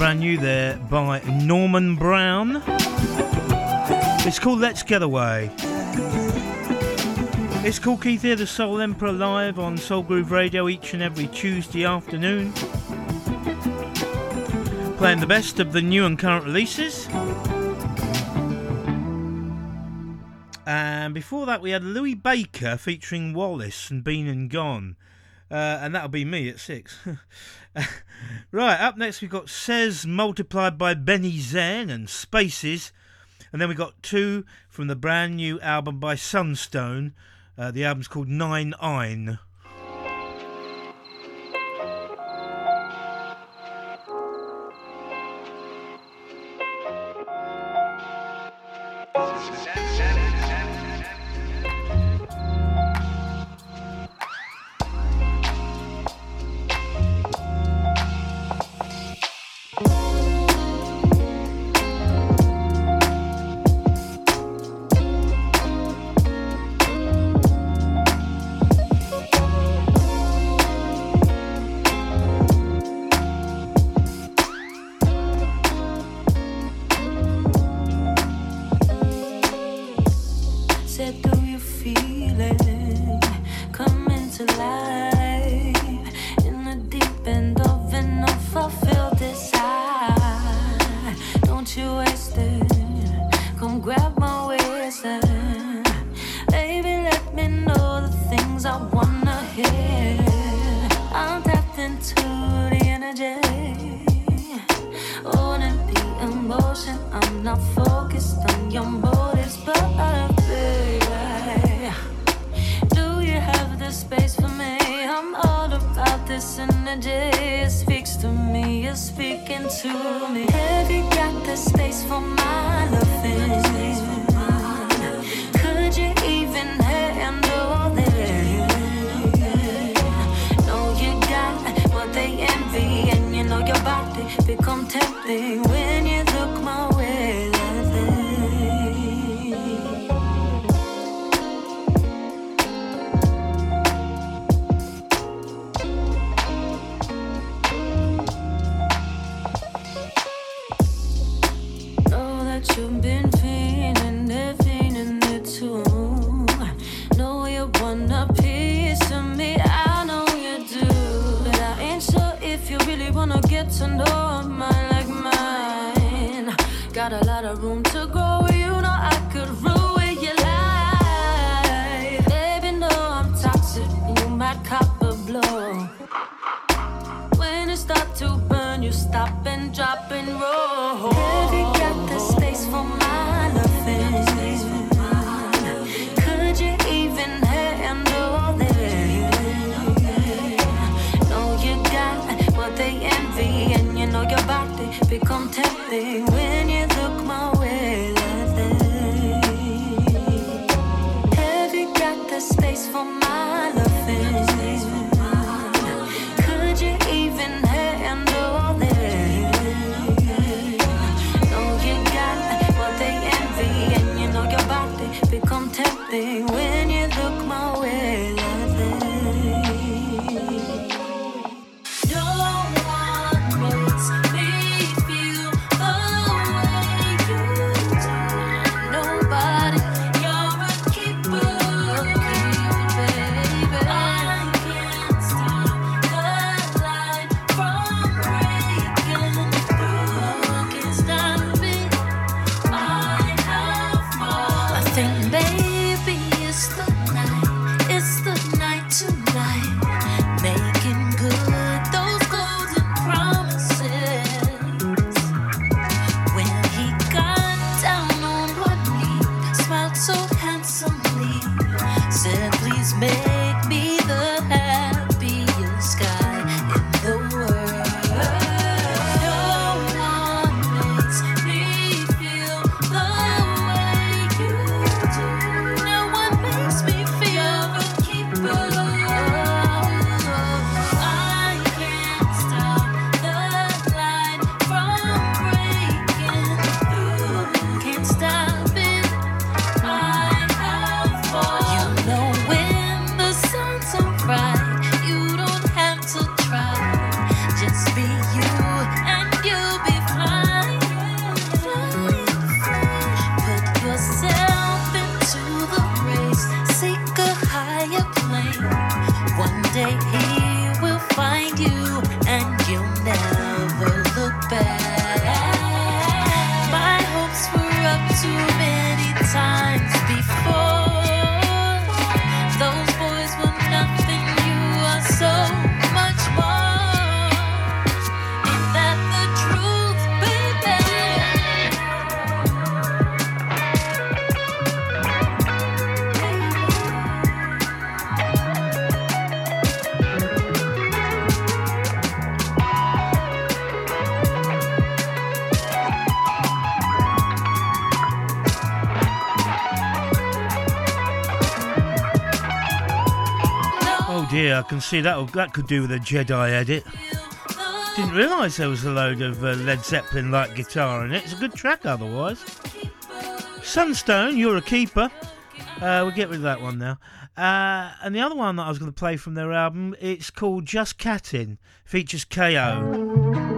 brand new there by Norman Brown. It's called Let's Get Away. It's Kool Keith here, the Soul Emperor, live on Soul Groove Radio each and every Tuesday afternoon. Playing the best of the new and current releases. And before that, we had Louis Baker featuring Wallace and Been and Gone. Uh, and that'll be me at six. <laughs> Right, up next we've got Sez multiplied by Benny Zenn and Spaces. And then we've got two from the brand new album by Sunstone. Uh, the album's called Nine Ein. I'm something I can see that that could do with a Jedi edit. Didn't realise there was a load of uh, Led Zeppelin like guitar in it. It's a good track otherwise. Sunstone, You're a Keeper. Uh, we'll get rid of that one now. Uh, and the other one that I was going to play from their album, it's called Jus' Cattin', features KO.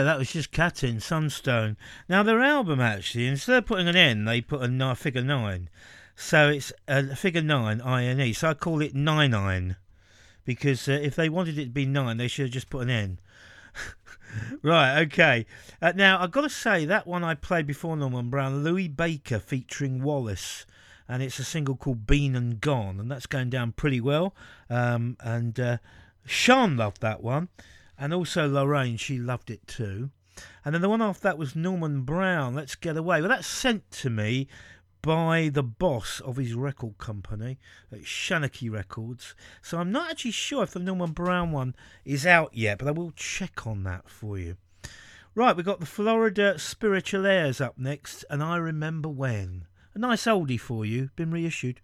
Yeah, that was just Cattin Sunstone. Now their album actually, instead of putting an N, they put a figure nine. So it's a figure nine, I N E. So I call it nine nine, because uh, if they wanted it to be nine, they should have just put an N. <laughs> right, okay. Uh, now I've got to say that one I played before Norman Brown, Louis Baker featuring Wallace, and it's a single called "Been and Gone," and that's going down pretty well. Um, and uh, Sean loved that one, and also Lorraine, she loved it too. And then the one after that was Norman Brown, Let's Get Away. Well, that's sent to me by the boss of his record company at Shanachie Records. So I'm not actually sure if the Norman Brown one is out yet, but I will check on that for you. Right, we've got the Florida Spiritualaires up next, and I Remember When. A nice oldie for you, been reissued.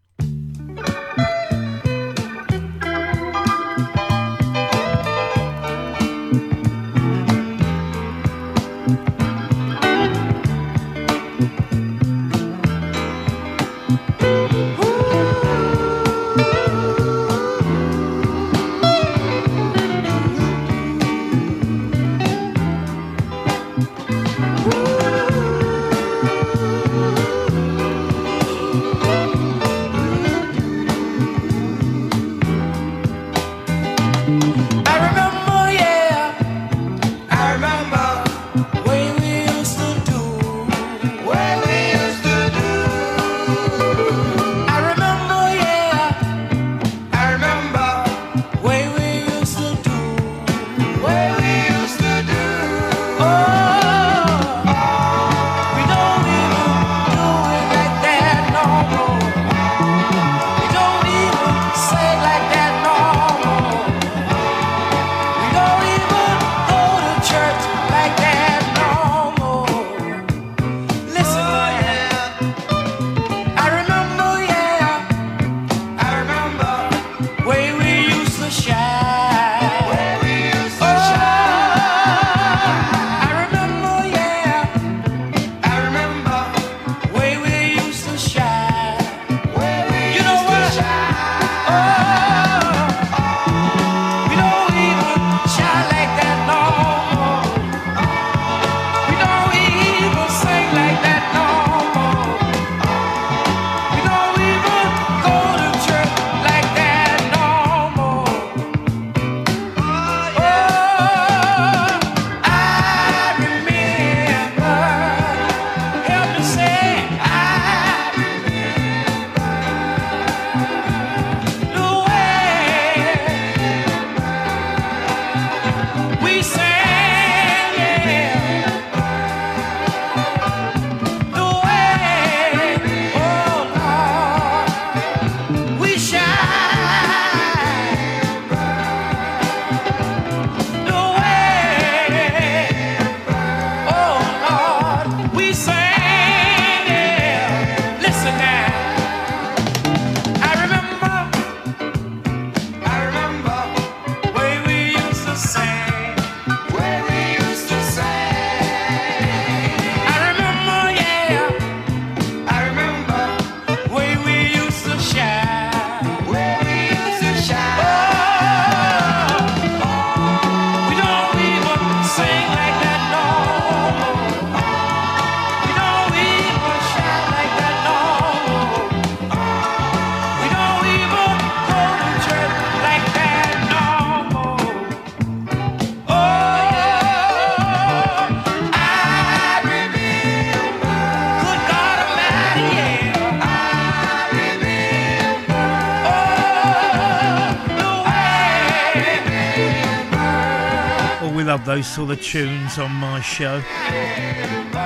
Those sort of tunes on my show.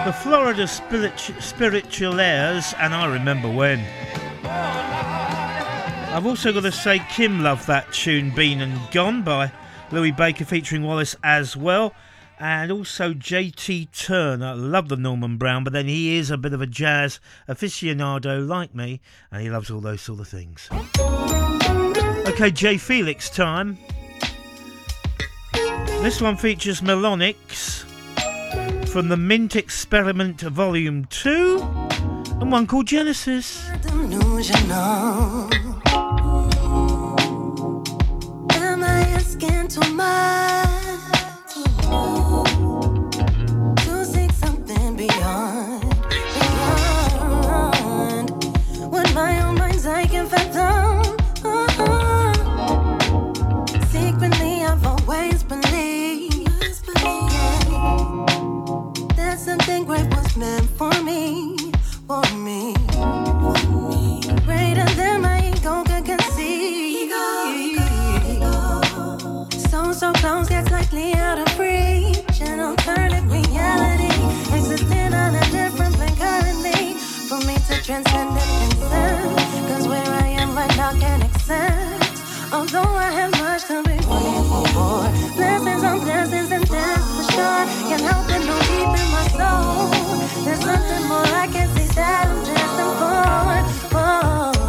The Florida Spirit- Spiritualaires, and I remember when. I've also got to say, Kim loved that tune, Been and Gone, by Louis Baker featuring Wallace as well. And also JT Turner. Love the Norman Brown, but then he is a bit of a jazz aficionado like me, and he loves all those sort of things. Okay, J-Felix time. This one features Melonyx from the Mint Experiment Volume 2 and one called Genesis. Am I asking too much meant for me, for me. Greater than my ego can conceive. So, so close, yet slightly out of reach. An alternate reality existing on a different plane currently. For me to transcend and transcend. Cause where I am right now can't accept. Although I have be for. Sure. Can't help but know deep in my soul. There's nothing more I can see that I'm destined for. Oh. for.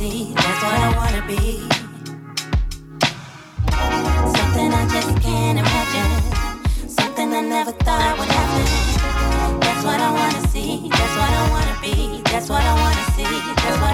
That's what I wanna be. Something I just can't imagine. Something I never thought would happen. That's what I wanna see. That's what I wanna be. That's what I wanna see. That's what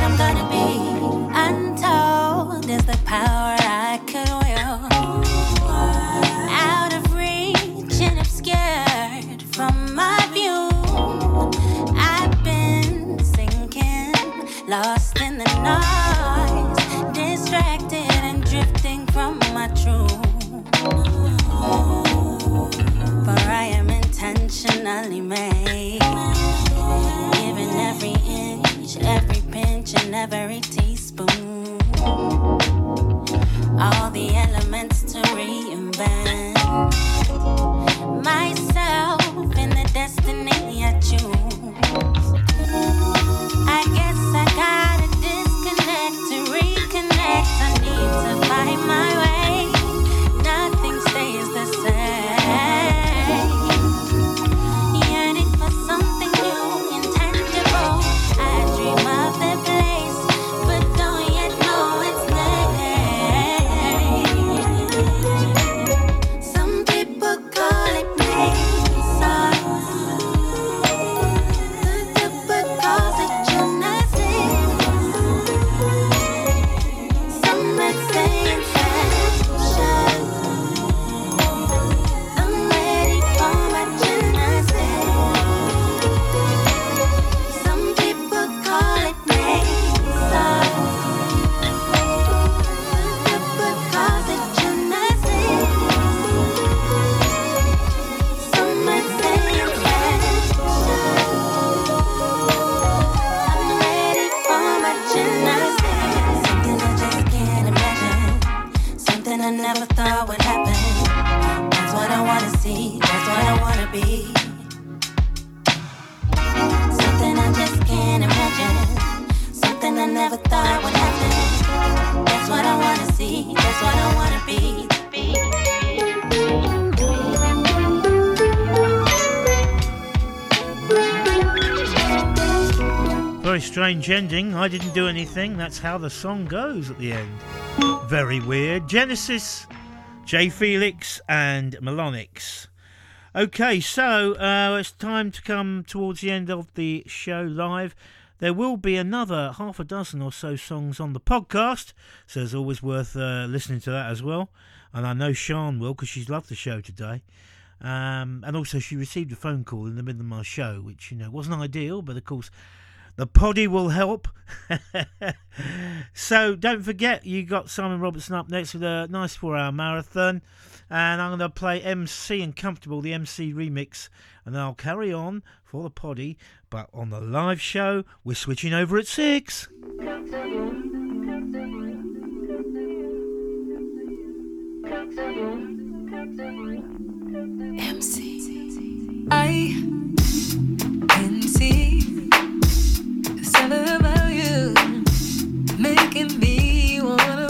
strange ending. I didn't do anything. That's how the song goes at the end. Very weird. Genesis, J-Felix, and Melonyx. Okay, so uh, it's time to come towards the end of the show live. There will be another half a dozen or so songs on the podcast, so it's always worth uh, listening to that as well. And I know Sean will because she's loved the show today. Um, and also, she received a phone call in the middle of my show, which you know wasn't ideal, but of course, the poddy will help. <laughs> so don't forget, you got Simon Robertson up next with a nice four-hour marathon, and I'm going to play Em-Cee and Comfortable, the Em-Cee remix, and then I'll carry on for the poddy. But on the live show, we're switching over at six. Em-Cee. I can see tell about you, making me wanna.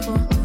libre.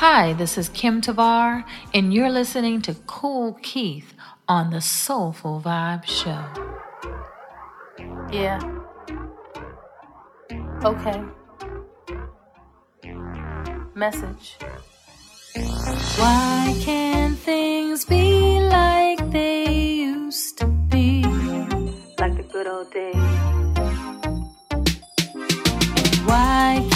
Hi, this is Kim Tavar, and you're listening to Kool Keith on the Soulful Vibe Show. Yeah. Okay. Message. Why can't things be like they used to be? Like the good old days. Why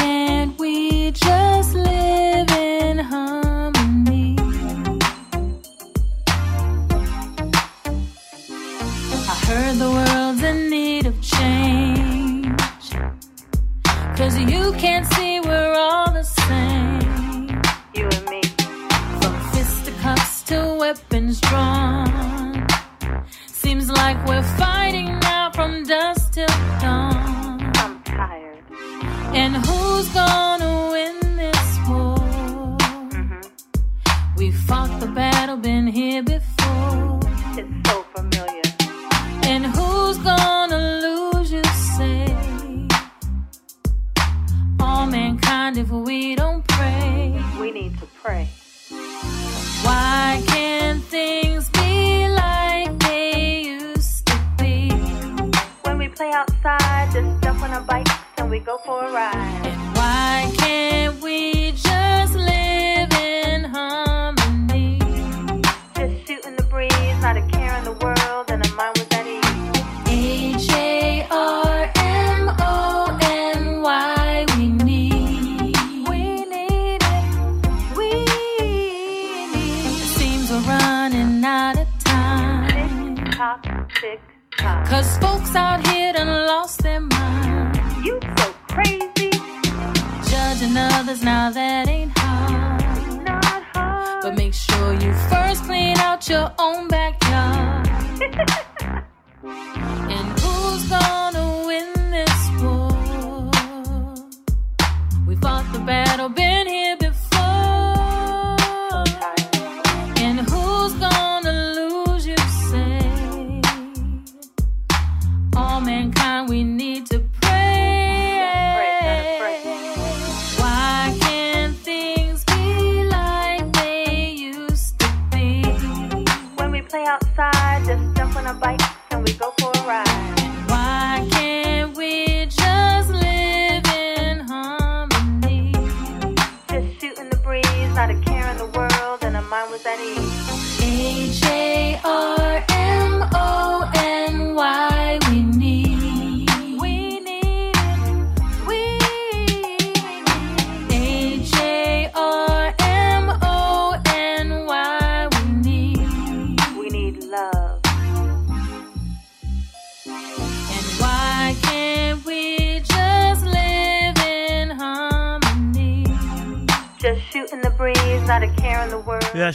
here before.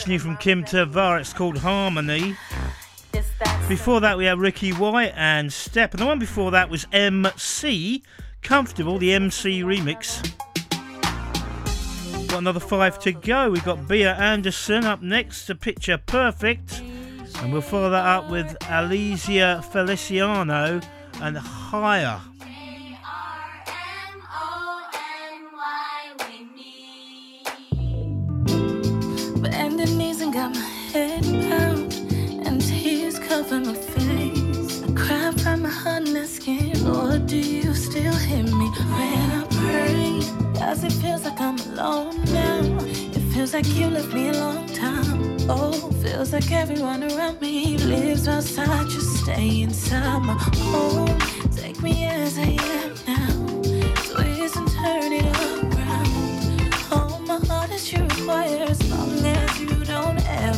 New from Kim Tavar. It's called Harmony. Before that, we had Ricky White and Step, and the one before that was Em-Cee Comfortable, the Em-Cee remix. Got another five to go. We've got Bea Anderson up next to Picture Perfect, and we'll follow that up with Alysza Feliciano and Higher. Got my head and tears cover my face. I cry from my heart and asking, Lord, do you still hear me when I pray? Cause it feels like I'm alone now. It feels like you left me a long time. Oh, feels like everyone around me lives outside. Just stay inside my home. Take me as I am now. And turn it around. Oh, my heart you require as long as you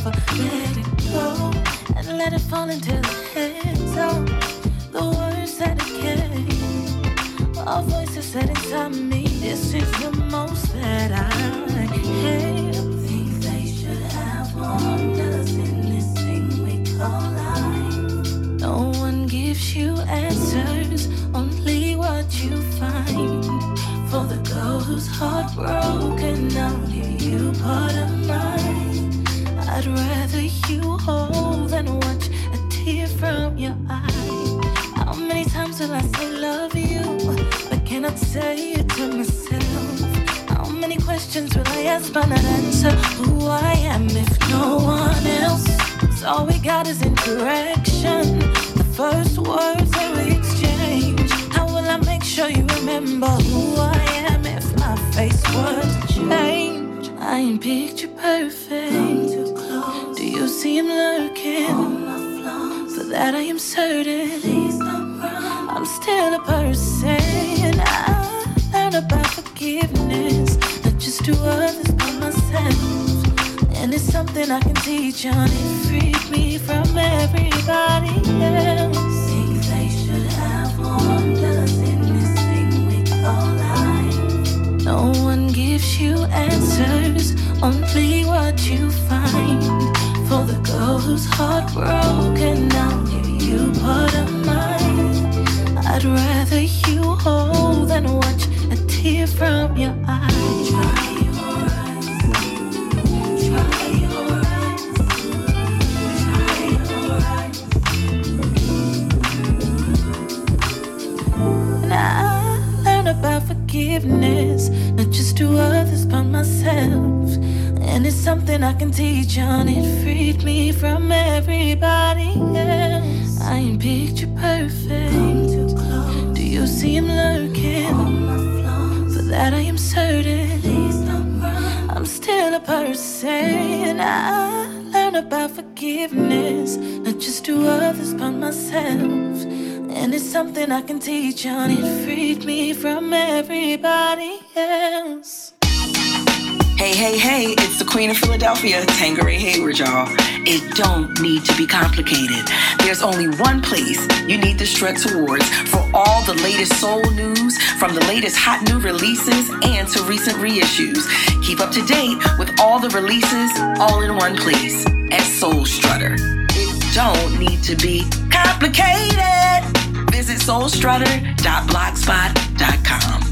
don't let it go and let it fall into the hands of the words that it came. Our voices said inside me, this is the most that I hate. Think they should have warned us in this thing we call life. No one gives you answers, only what you find. For the girl who's heartbroken, I'll give you part of mine. I'd rather you hold than watch a tear from your eye. How many times will I say love you, but cannot say it to myself? How many questions will I ask but not answer who I am if no one else? 'Cause all we got is interaction. The first words that we exchange. How will I make sure you remember who I am if my face was changed? I ain't picture perfect. See him lurking? For that I am certain. I'm still a person. I learn about forgiveness, not just to others but myself. And it's something I can teach on. It freed me from everybody else. Think they should have warned us in this thing we call life. No one gives you answers, only what you find. Girl who's heartbroken, I'll give you part of mine. I'd rather you hold than watch a tear from your eye. Try your eyes. Try your eyes. Try your eyes. And I learn about forgiveness, not just to others but myself. And it's something I can teach on. It freed me from everybody else. I ain't picture perfect. Too close. Do you see him lurking? For that I am certain. I'm still a person. I learn about forgiveness, not just to others but myself. And it's something I can teach on. It freed me from everybody else. Hey, hey, hey, it's the Queen of Philadelphia, Tangeray Hayward, y'all. It don't need to be complicated. There's only one place you need to strut towards for all the latest soul news, from the latest hot new releases and to recent reissues. Keep up to date with all the releases all in one place at Soul Strutter. It don't need to be complicated. Visit soulstrutter.blogspot.com.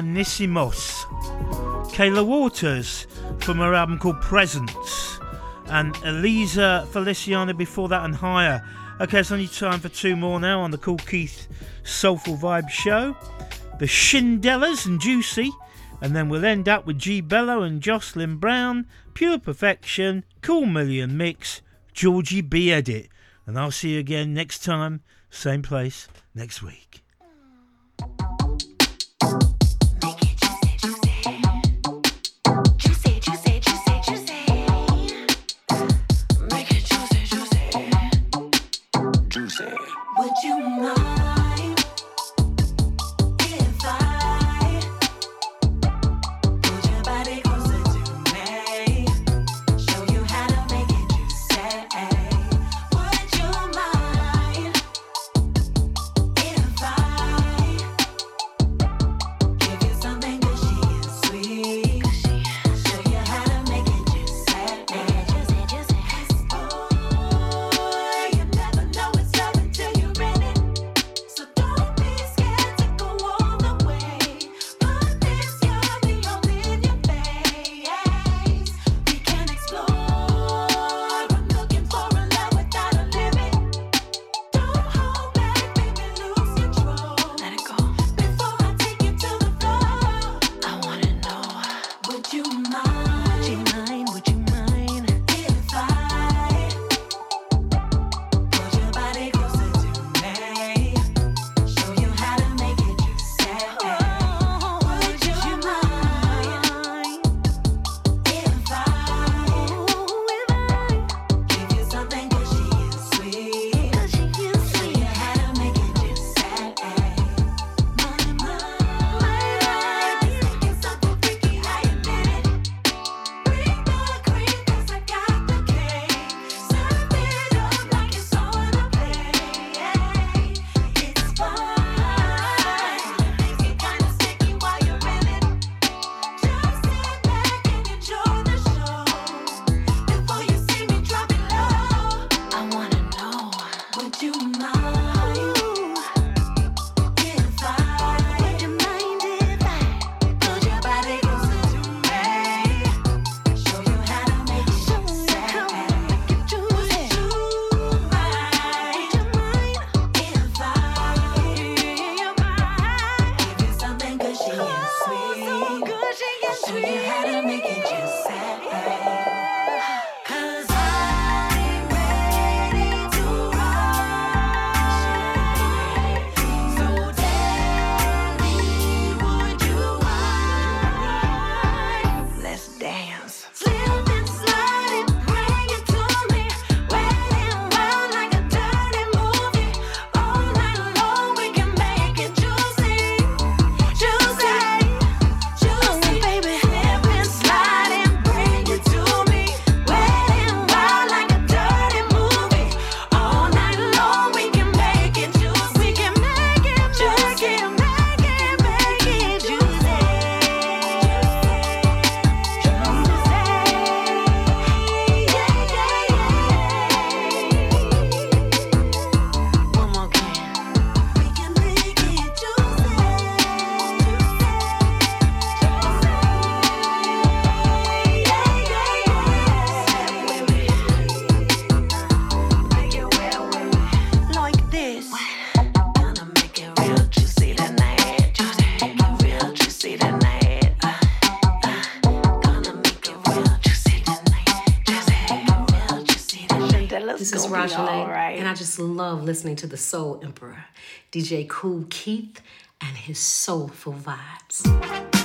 Anisimos, Kayla Waters from her album called Presents, and Alysza Feliciano before that and Higher. Okay, it's only time for two more now on the Kool Keith Soulful Vibe Show. The Shindellas and Juicy, and then we'll end up with Gee Bello and Jocelyn Brown, Pure Perfection, Cool Million Mix, Georgie B Edit. And I'll see you again next time, same place, next week. just love listening to the Soul Emperor, DJ Kool Keith, and his soulful vibes.